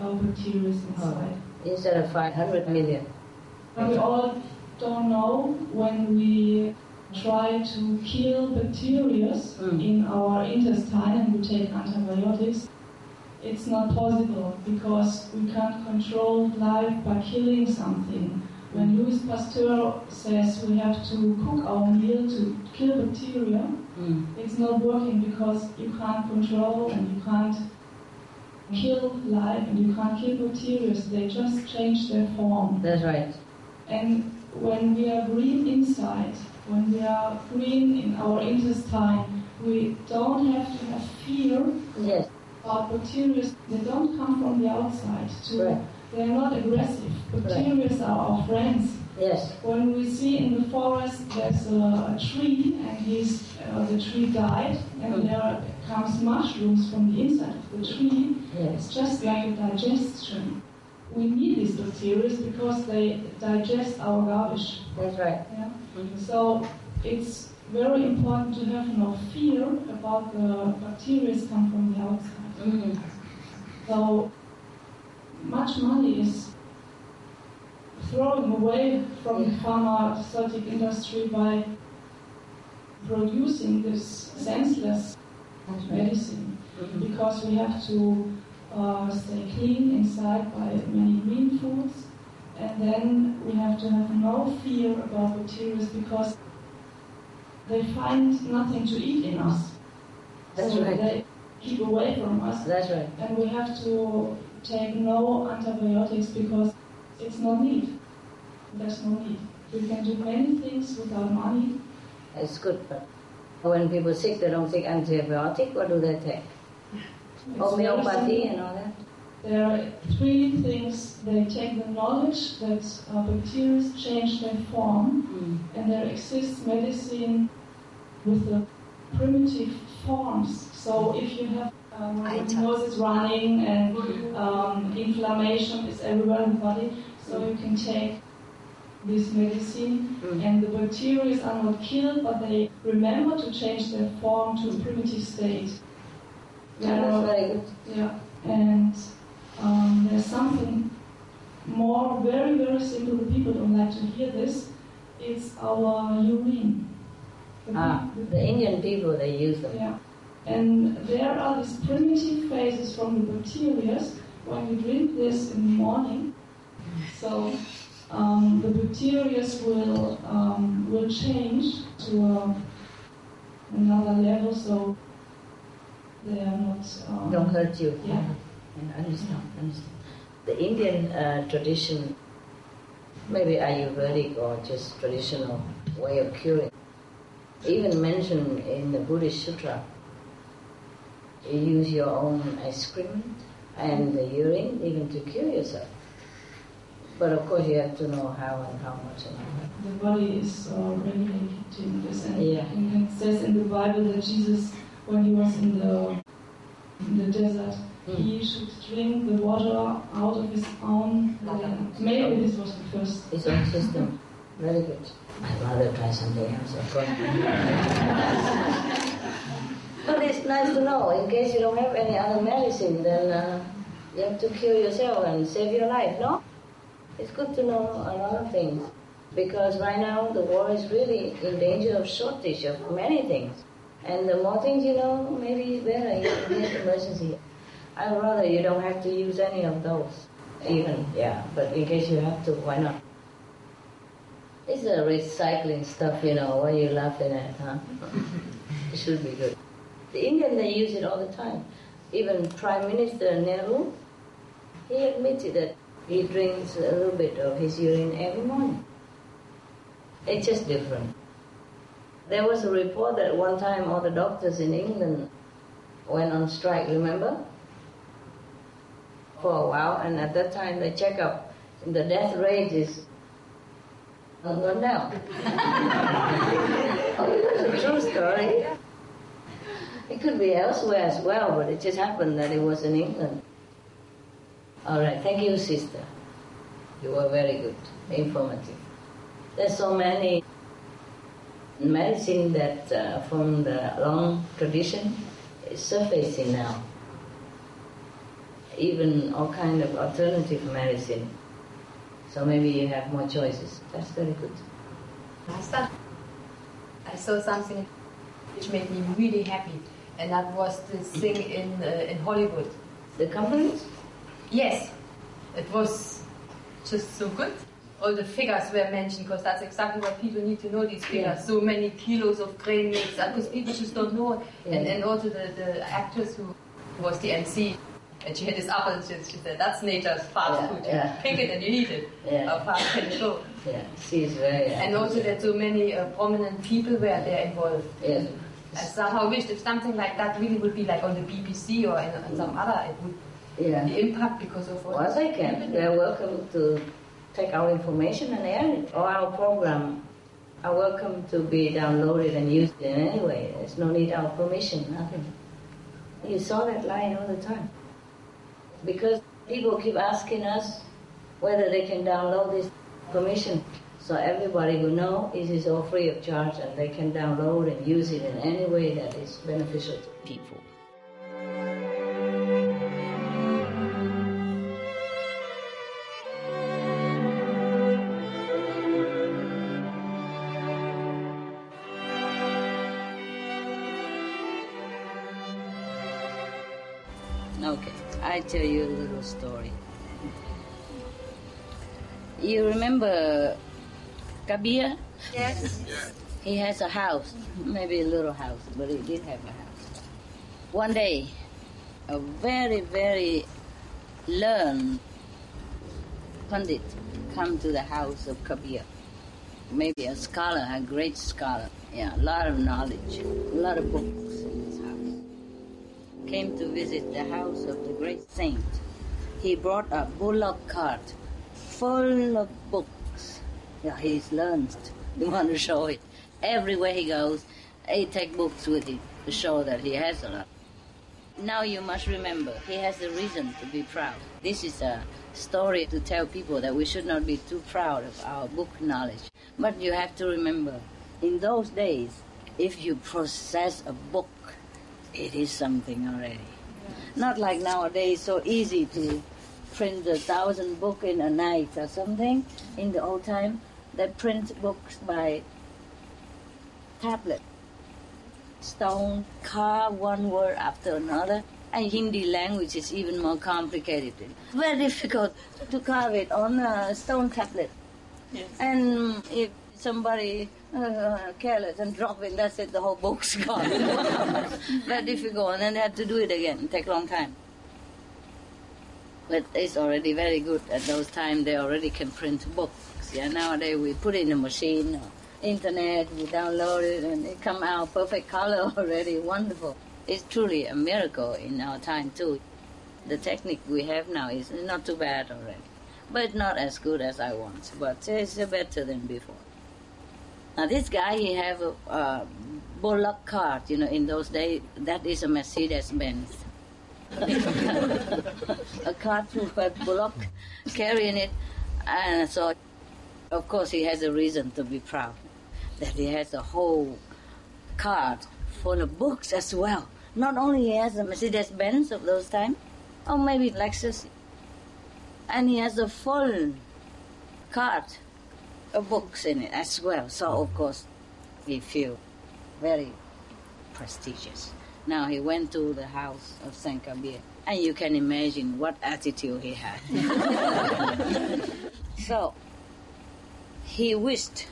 of bacteria inside. Instead of 500 million. And we all don't know when we try to kill bacteria Mm. in our intestine and we take antibiotics, it's not possible because we can't control life by killing something. When Louis Pasteur says we have to cook our meal to kill bacteria, Mm. it's not working because you can't control and you can't kill life and you can't kill bacteria. They just change their form. That's right. And when we are green inside, when we are green in our intestine, we don't have to have fear Yes. About bacteria. They don't come from the outside. To, Right. They are not aggressive. Bacteria are our friends. Yes. When we see in the forest there's a, a tree and he's, uh, the tree died and Mm. there comes mushrooms from the inside of the tree, Yes. it's just like a digestion. We need these bacteria because they digest our garbage. That's right. Yeah? Mhm. So it's very important to have no fear about the bacteria come from the outside. Mhm. So much money is thrown away from the Yeah. pharmaceutical industry by producing this senseless medicine Mhm. because we have to uh, stay clean inside by many green foods and then we have to have no fear about bacteria because they find nothing to eat in us. That's so right. they keep away from us That's right. and we have to take no antibiotics because it's no need. There's no need. We can do many things without money. It's good, but when people sick, they don't take antibiotic. What do they take? It's Homeopathy and all that. There are three things. They take the knowledge that uh, bacteria change their form, Mm. and there exists medicine with the primitive forms. So if you have um, Eye your nose is running and um, inflammation is everywhere in the body, so you can take this medicine, Mm. and the bacteria are not killed, but they remember to change their form to a primitive state. Yeah, that's very good. Yeah, and um, there's something more very, very simple. The people don't like to hear this. It's our urine. The Ah, peop- the Indian people, they use them. yeah. And there are these primitive phases from the bacteria when you drink this in the morning. So um, the bacteria will um, will change to a, another level, so they are not. Um, Don't hurt you. Yeah. Understand, understand. The Indian uh, tradition, maybe Ayurvedic or just traditional way of curing, even mentioned in the Buddhist Sutra, you use your own excrement and the urine even to cure yourself. But of course, you have to know how and how much and how the body is uh, regulating this. And, Yeah. it says in the Bible that Jesus, when he was in the in the desert, Hmm. he should drink the water out of his own land. Maybe this was the first. His own system. Very good. I'd rather try something else, of course. [laughs] but it's nice to know, in case you don't have any other medicine, then uh, you have to cure yourself and save your life, no? It's good to know a lot of things. Because right now the world is really in danger of shortage of many things. And the more things you know, maybe better in case emergency. I'd rather you don't have to use any of those. Even, yeah, but in case you have to, why not? It's a recycling stuff, you know, what are you laughing at, huh? [laughs] it should be good. The Indian, they use it all the time. Even Prime Minister Nehru, he admitted that he drinks a little bit of his urine every morning. It's just different. There was a report that one time all the doctors in England went on strike, remember? For a while, and at that time the checkup, the death rate is gone down. oh, it's a true story. It could be elsewhere as well, but it just happened that it was in England. All right, thank you, sister. You were very good, informative. There's so many medicine that uh, from the long tradition is surfacing now. Even all kind of alternative medicine. So maybe you have more choices. That's very good. Master, I saw something which made me really happy, and that was this thing in uh, in Hollywood. The companies? Yes, it was just so good. All the figures were mentioned because that's exactly what people need to know. These figures, Yeah. so many kilos of grain mix, because people just don't know. And Yeah. and also the, the actress who was the MC, and she had this apple, and she, she said, "That's nature's fast Yeah, food. You yeah. pick it and you eat it. Yeah. How fast can it go?" Yeah, she is very. And also that so many uh, prominent people were there involved. Yes. I somehow wished if something like that really would be like on the BBC or in, some other, it would Yeah. the impact because of all Well, they can. They're welcome to take our information and air it. Or our program are welcome to be downloaded and used in any way. There's no need our permission, nothing. You saw that line all the time. Because people keep asking us whether they can download this permission. So everybody who know it is all free of charge and they can download and use it in any way that is beneficial to people. Okay, I tell you a little story. You remember Kabir? Yes. He has a house, maybe a little house, but he did have a house. One day, a very, very learned pundit come to the house of Kabir. Maybe a scholar, a great scholar. Yeah, a lot of knowledge, a lot of books in his house. Came to visit the house of the great saint. He brought a bullock cart full of books. Yeah, he's learned. He [laughs] want to show it. Everywhere he goes, he take books with him to show that he has a lot. Now you must remember, he has a reason to be proud. This is a story to tell people that we should not be too proud of our book knowledge. But you have to remember, in those days, if you possess a book, it is something already. Not like nowadays, so easy to print a thousand book in a night or something in the old time. They print books by tablet, stone, carve one word after another. And Hindi language is even more complicated. Very difficult to carve it on a stone tablet. Yes. And if somebody uh, careless and drop it, that's it, the whole book's [laughs] gone. Very difficult, and then they have to do it again. Take a long time. But it's already very good. At those times, they already can print books. Yeah, nowadays we put in a machine, or internet, we download it, and it come out perfect color [laughs] already. Wonderful. It's truly a miracle in our time too. The technique we have now is not too bad already, but not as good as I want. But it's better than before. Now this guy, he have a, a Bullock cart. You know, in those days, that is a Mercedes Benz. [laughs] a cart with a Bullock carrying it, and so of course he has a reason to be proud that he has a whole cart full of books as well. Not only he has a Mercedes Benz of those times, or maybe Lexus, and he has a full cart of books in it as well. So oh. of course he feel very prestigious. Now he went to the house of Saint Kabir, and you can imagine what attitude he had. [laughs] so he wished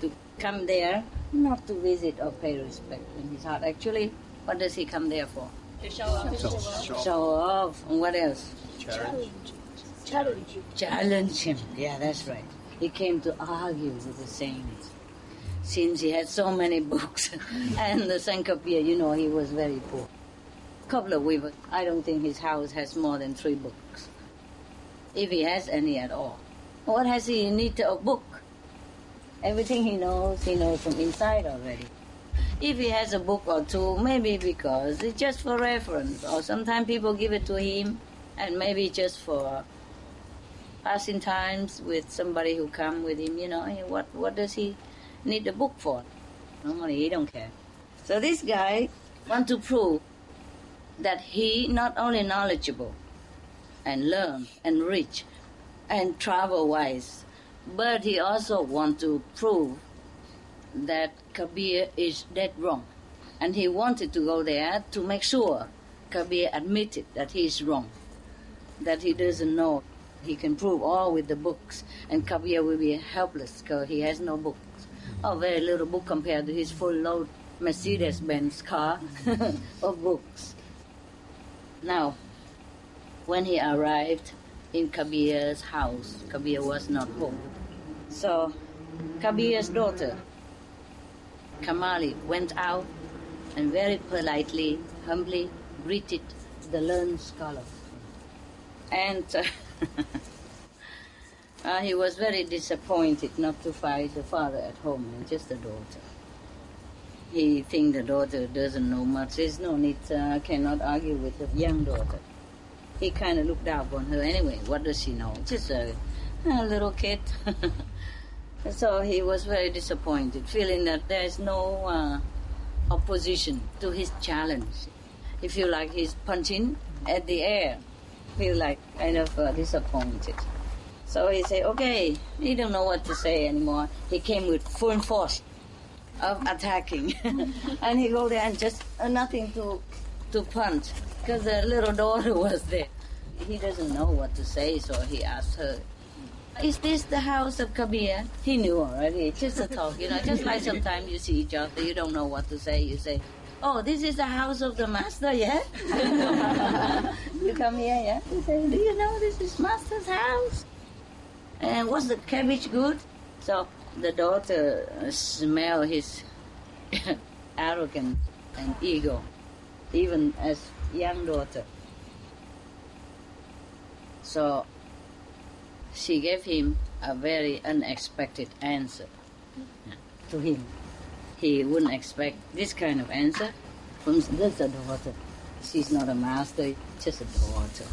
to come there, not to visit or pay respect in his heart. Actually, what does he come there for? To show off. Show off. And what else? Challenge. Challenge Challenge him. Yeah, that's right. He came to argue with the saints. Since he had so many books, [laughs] and the saint Kabir, you know, he was very poor. Couple of weavers. I don't think his house has more than three books, if he has any at all. What has he in need of book? Everything he knows, he knows from inside already. If he has a book or two, maybe because it's just for reference, or sometimes people give it to him, and maybe just for passing times with somebody who come with him. You know, what what does he need the book for? Normally, he don't care. So this guy want to prove that he not only knowledgeable and learn and rich and travel wise, but he also want to prove that Kabir is dead wrong. And he wanted to go there to make sure Kabir admitted that he is wrong, that he doesn't know. He can prove all with the books, and Kabir will be helpless because he has no books. Oh, very little book compared to his full load Mercedes Benz car [laughs] of books. Now, when he arrived in Kabir's house, Kabir was not home. So, Kabir's daughter, Kamali, went out and very politely, humbly greeted the learned scholar. And uh, [laughs] uh, he was very disappointed not to find the father at home and just the daughter. He think the daughter doesn't know much. There's no need, uh, cannot argue with the young daughter. He kind of looked down on her anyway. What does she know? Just a, a little kid. [laughs] so he was very disappointed, feeling that there is no uh, opposition to his challenge. He feel like he's punching at the air. Feel like kind of uh, disappointed. So he said, okay, he don't know what to say anymore. He came with full force of attacking. [laughs] and he go there and just uh, nothing to, to punch because the little daughter [laughs] was there. He doesn't know what to say, so he asked her, is this the house of Kabir? He knew already. It's just a talk, you know. Just like sometimes you see each other, you don't know what to say. You say, "Oh, this is the house of the master." Yeah. [laughs] you come here, yeah. You say, "Do you know this is master's house?" And was the cabbage good? So the daughter uh, smell his [laughs] arrogance and ego, even as young daughter. So she gave him a very unexpected answer to him. He wouldn't expect this kind of answer from this a daughter. She's not a master, just a daughter.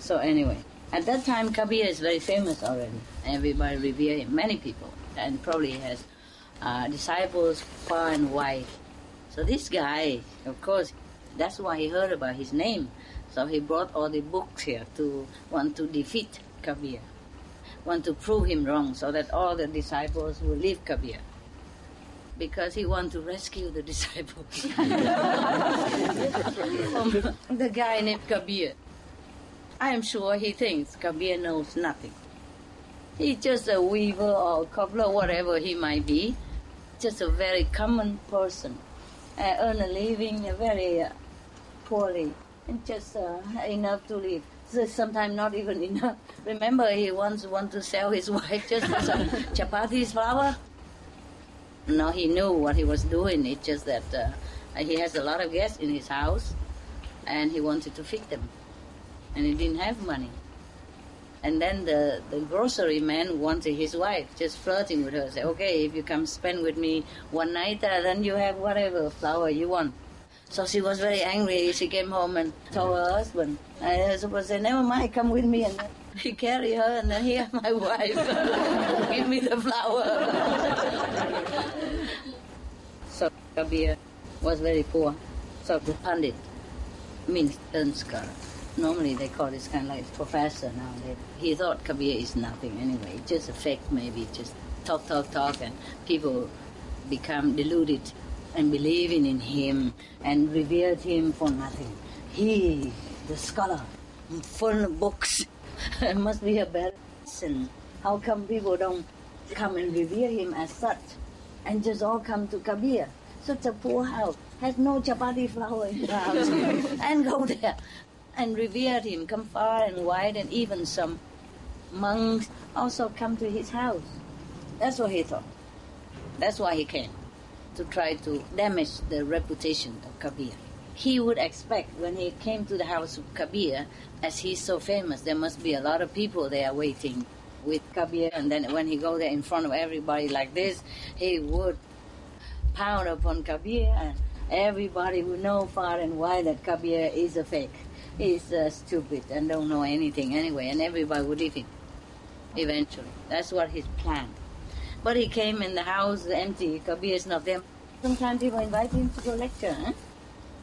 So anyway, at that time Kabir is very famous already. Everybody revere him, many people, and probably has uh, disciples far and wide. So this guy, of course, that's why he heard about his name. So he brought all the books here to want to defeat Kabir, want to prove him wrong, so that all the disciples will leave Kabir. Because he want to rescue the [laughs] disciples from the guy named Kabir. I am sure he thinks Kabir knows nothing. He's just a weaver or a cobbler, whatever he might be, just a very common person, uh, earn a living very uh, poorly, and just uh, enough to live. So sometimes not even enough. Remember, he once wanted to sell his [laughs] wife just for some chapatis flour. No, he knew what he was doing. It's just that uh, he has a lot of guests in his house, and he wanted to feed them, and he didn't have money. And then the, the grocery man wanted his wife, just flirting with her. Say, okay, if you come spend with me one night, uh, then you have whatever flour you want. So she was very angry. She came home and told her husband. And her husband said, never mind, come with me. And he carry her, and then here, my wife, [laughs] give me the flour. so Kabir was very poor. So the pandit means scholar normally they call this kind of like professor now. He thought Kabir is nothing anyway, just a fake maybe, just talk, talk, talk, and people become deluded and believing in him and revered him for nothing. He, the scholar, full of books, [laughs] must be a bad person. How come people don't come and revere him as such and just all come to Kabir? Such a poor house, has no chapati flour in the house, [laughs] and go there and revered him, come far and wide, and even some monks also come to his house. That's what he thought. That's why he came, to try to damage the reputation of Kabir. He would expect when he came to the house of Kabir, as he's so famous, there must be a lot of people there waiting with Kabir, and then when he go there in front of everybody like this, he would pound upon Kabir, and everybody would know far and wide that Kabir is a fake is uh, stupid and don't know anything anyway, and everybody would leave him eventually. That's what his plan. But he came in the house empty, Kabir is not there. Sometimes people invite him to go lecture. Huh?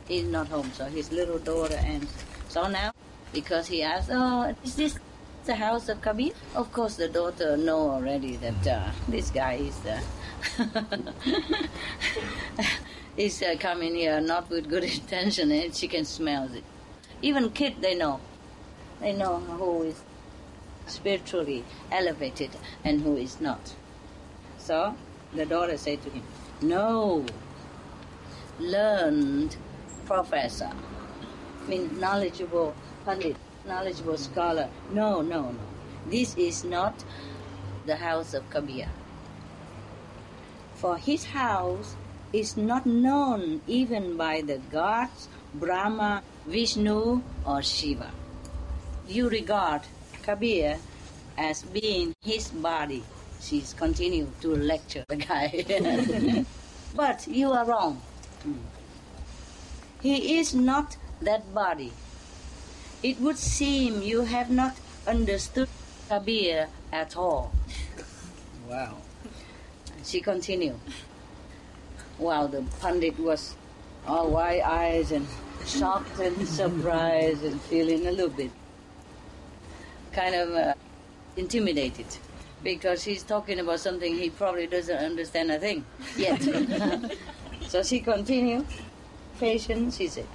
He's not home, so his little daughter and so now, because he asked, "Oh, is this the house of Kabir?" Of course, the daughter know already that uh, this guy is is [laughs] uh, coming here not with good [laughs] intention, and she can smell it. Even kid, they know. They know who is spiritually elevated and who is not. So the daughter said to him, No, learned professor, means knowledgeable pundit, knowledgeable scholar. No, no, no. This is not the house of Kabir. For his house is not known even by the gods, Brahma, Vishnu or Shiva. You regard Kabir as being his body. She's continued to lecture the guy. [laughs] but you are wrong. He is not that body. It would seem you have not understood Kabir at all. Wow. She continued. Wow, the Pandit was all wide eyes and shocked and surprised and feeling a little bit kind of uh, intimidated because he's talking about something he probably doesn't understand a thing yet. [laughs] so she continued, patient, she said,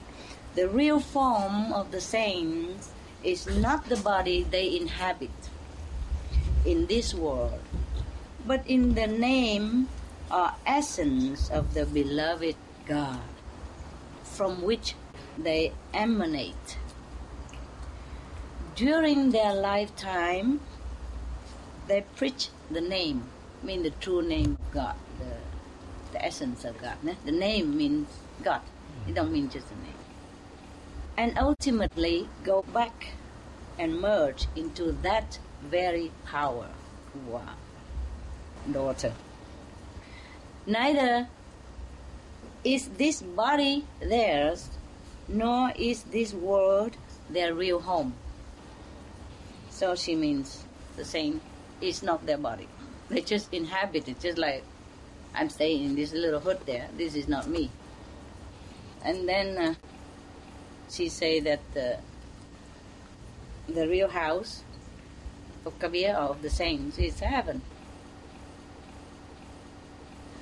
the real form of the saints is not the body they inhabit in this world, but in the name or essence of the beloved God, from which they emanate. During their lifetime, they preach the name, mean the true name of God, the, the essence of God. The name means God. It don't mean just the name. And ultimately go back and merge into that very power. Wow. Daughter. Neither is this body theirs nor is this world their real home. So she means the same. It's not their body. They just inhabit it, just like I'm staying in this little hut there. This is not me. And then uh, she say that uh, the real house of Kabir or of the saints is heaven.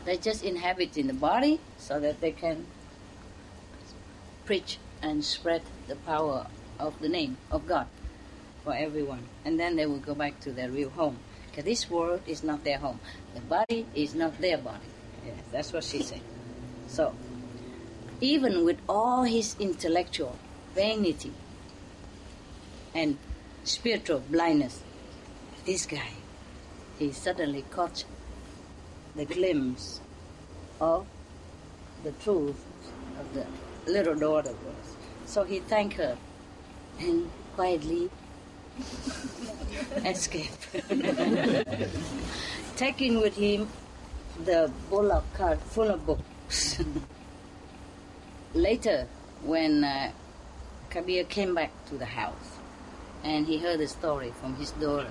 They just inhabit in the body so that they can preach and spread the power of the name of God for everyone. And then they will go back to their real home. This world is not their home. The body is not their body. Yes, that's what she said. So, even with all his intellectual vanity and spiritual blindness, this guy, he suddenly caught the glimpse of the truth of the little daughter was. So he thanked her and quietly escaped, [laughs] taking with him the bullock cart full of books. Later, when uh, Kabir came back to the house and he heard the story from his daughter,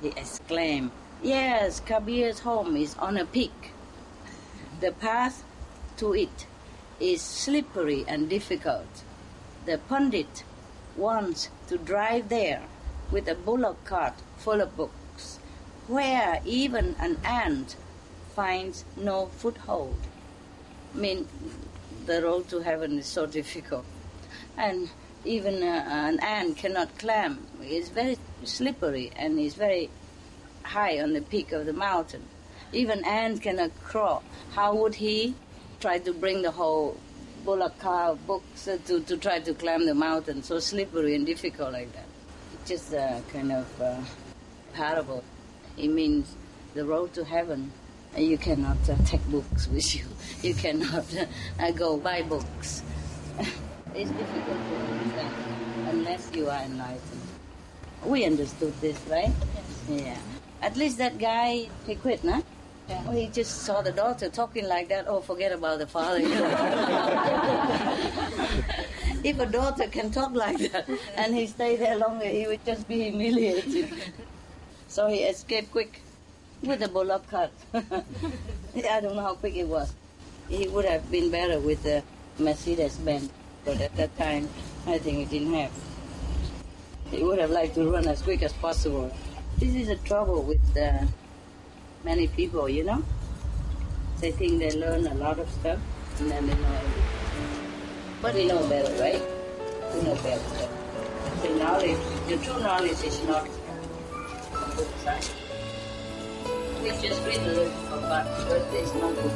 he exclaimed, Yes, Kabir's home is on a peak. The path to it is slippery and difficult. The pundit wants to drive there with a bullock cart full of books, where even an ant finds no foothold. I mean, the road to heaven is so [laughs] difficult. And even uh, an ant cannot climb. It's very slippery and it's very high on the peak of the mountain. Even ant cannot crawl. How would he try to bring the whole bullock car books uh, to, to try to climb the mountain so slippery and difficult like that? It's just a kind of uh, parable. It means the road to heaven you cannot uh, take books [laughs] with you. You cannot uh, go buy books. [laughs] it's difficult to understand unless you are enlightened. We understood this, right? Yes. Yeah. At least that guy, he quit, no? Yeah. He just saw the daughter talking like that. Oh, forget about the father. [laughs] if a daughter can talk like that and he stayed there longer, he would just be humiliated. So he escaped quick with a bullock cart. [laughs] I don't know how quick it was. He would have been better with the Mercedes Benz, but at that time, I think he didn't have. He would have liked to run as quick as possible. This is the trouble with uh, many people, you know? They think they learn a lot of stuff, and then they know everything. But they know better, right? They know better. The knowledge, the true knowledge is not on both sides. We just read the little from God, but there's no book.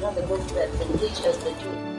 Not the book that can teach us the truth.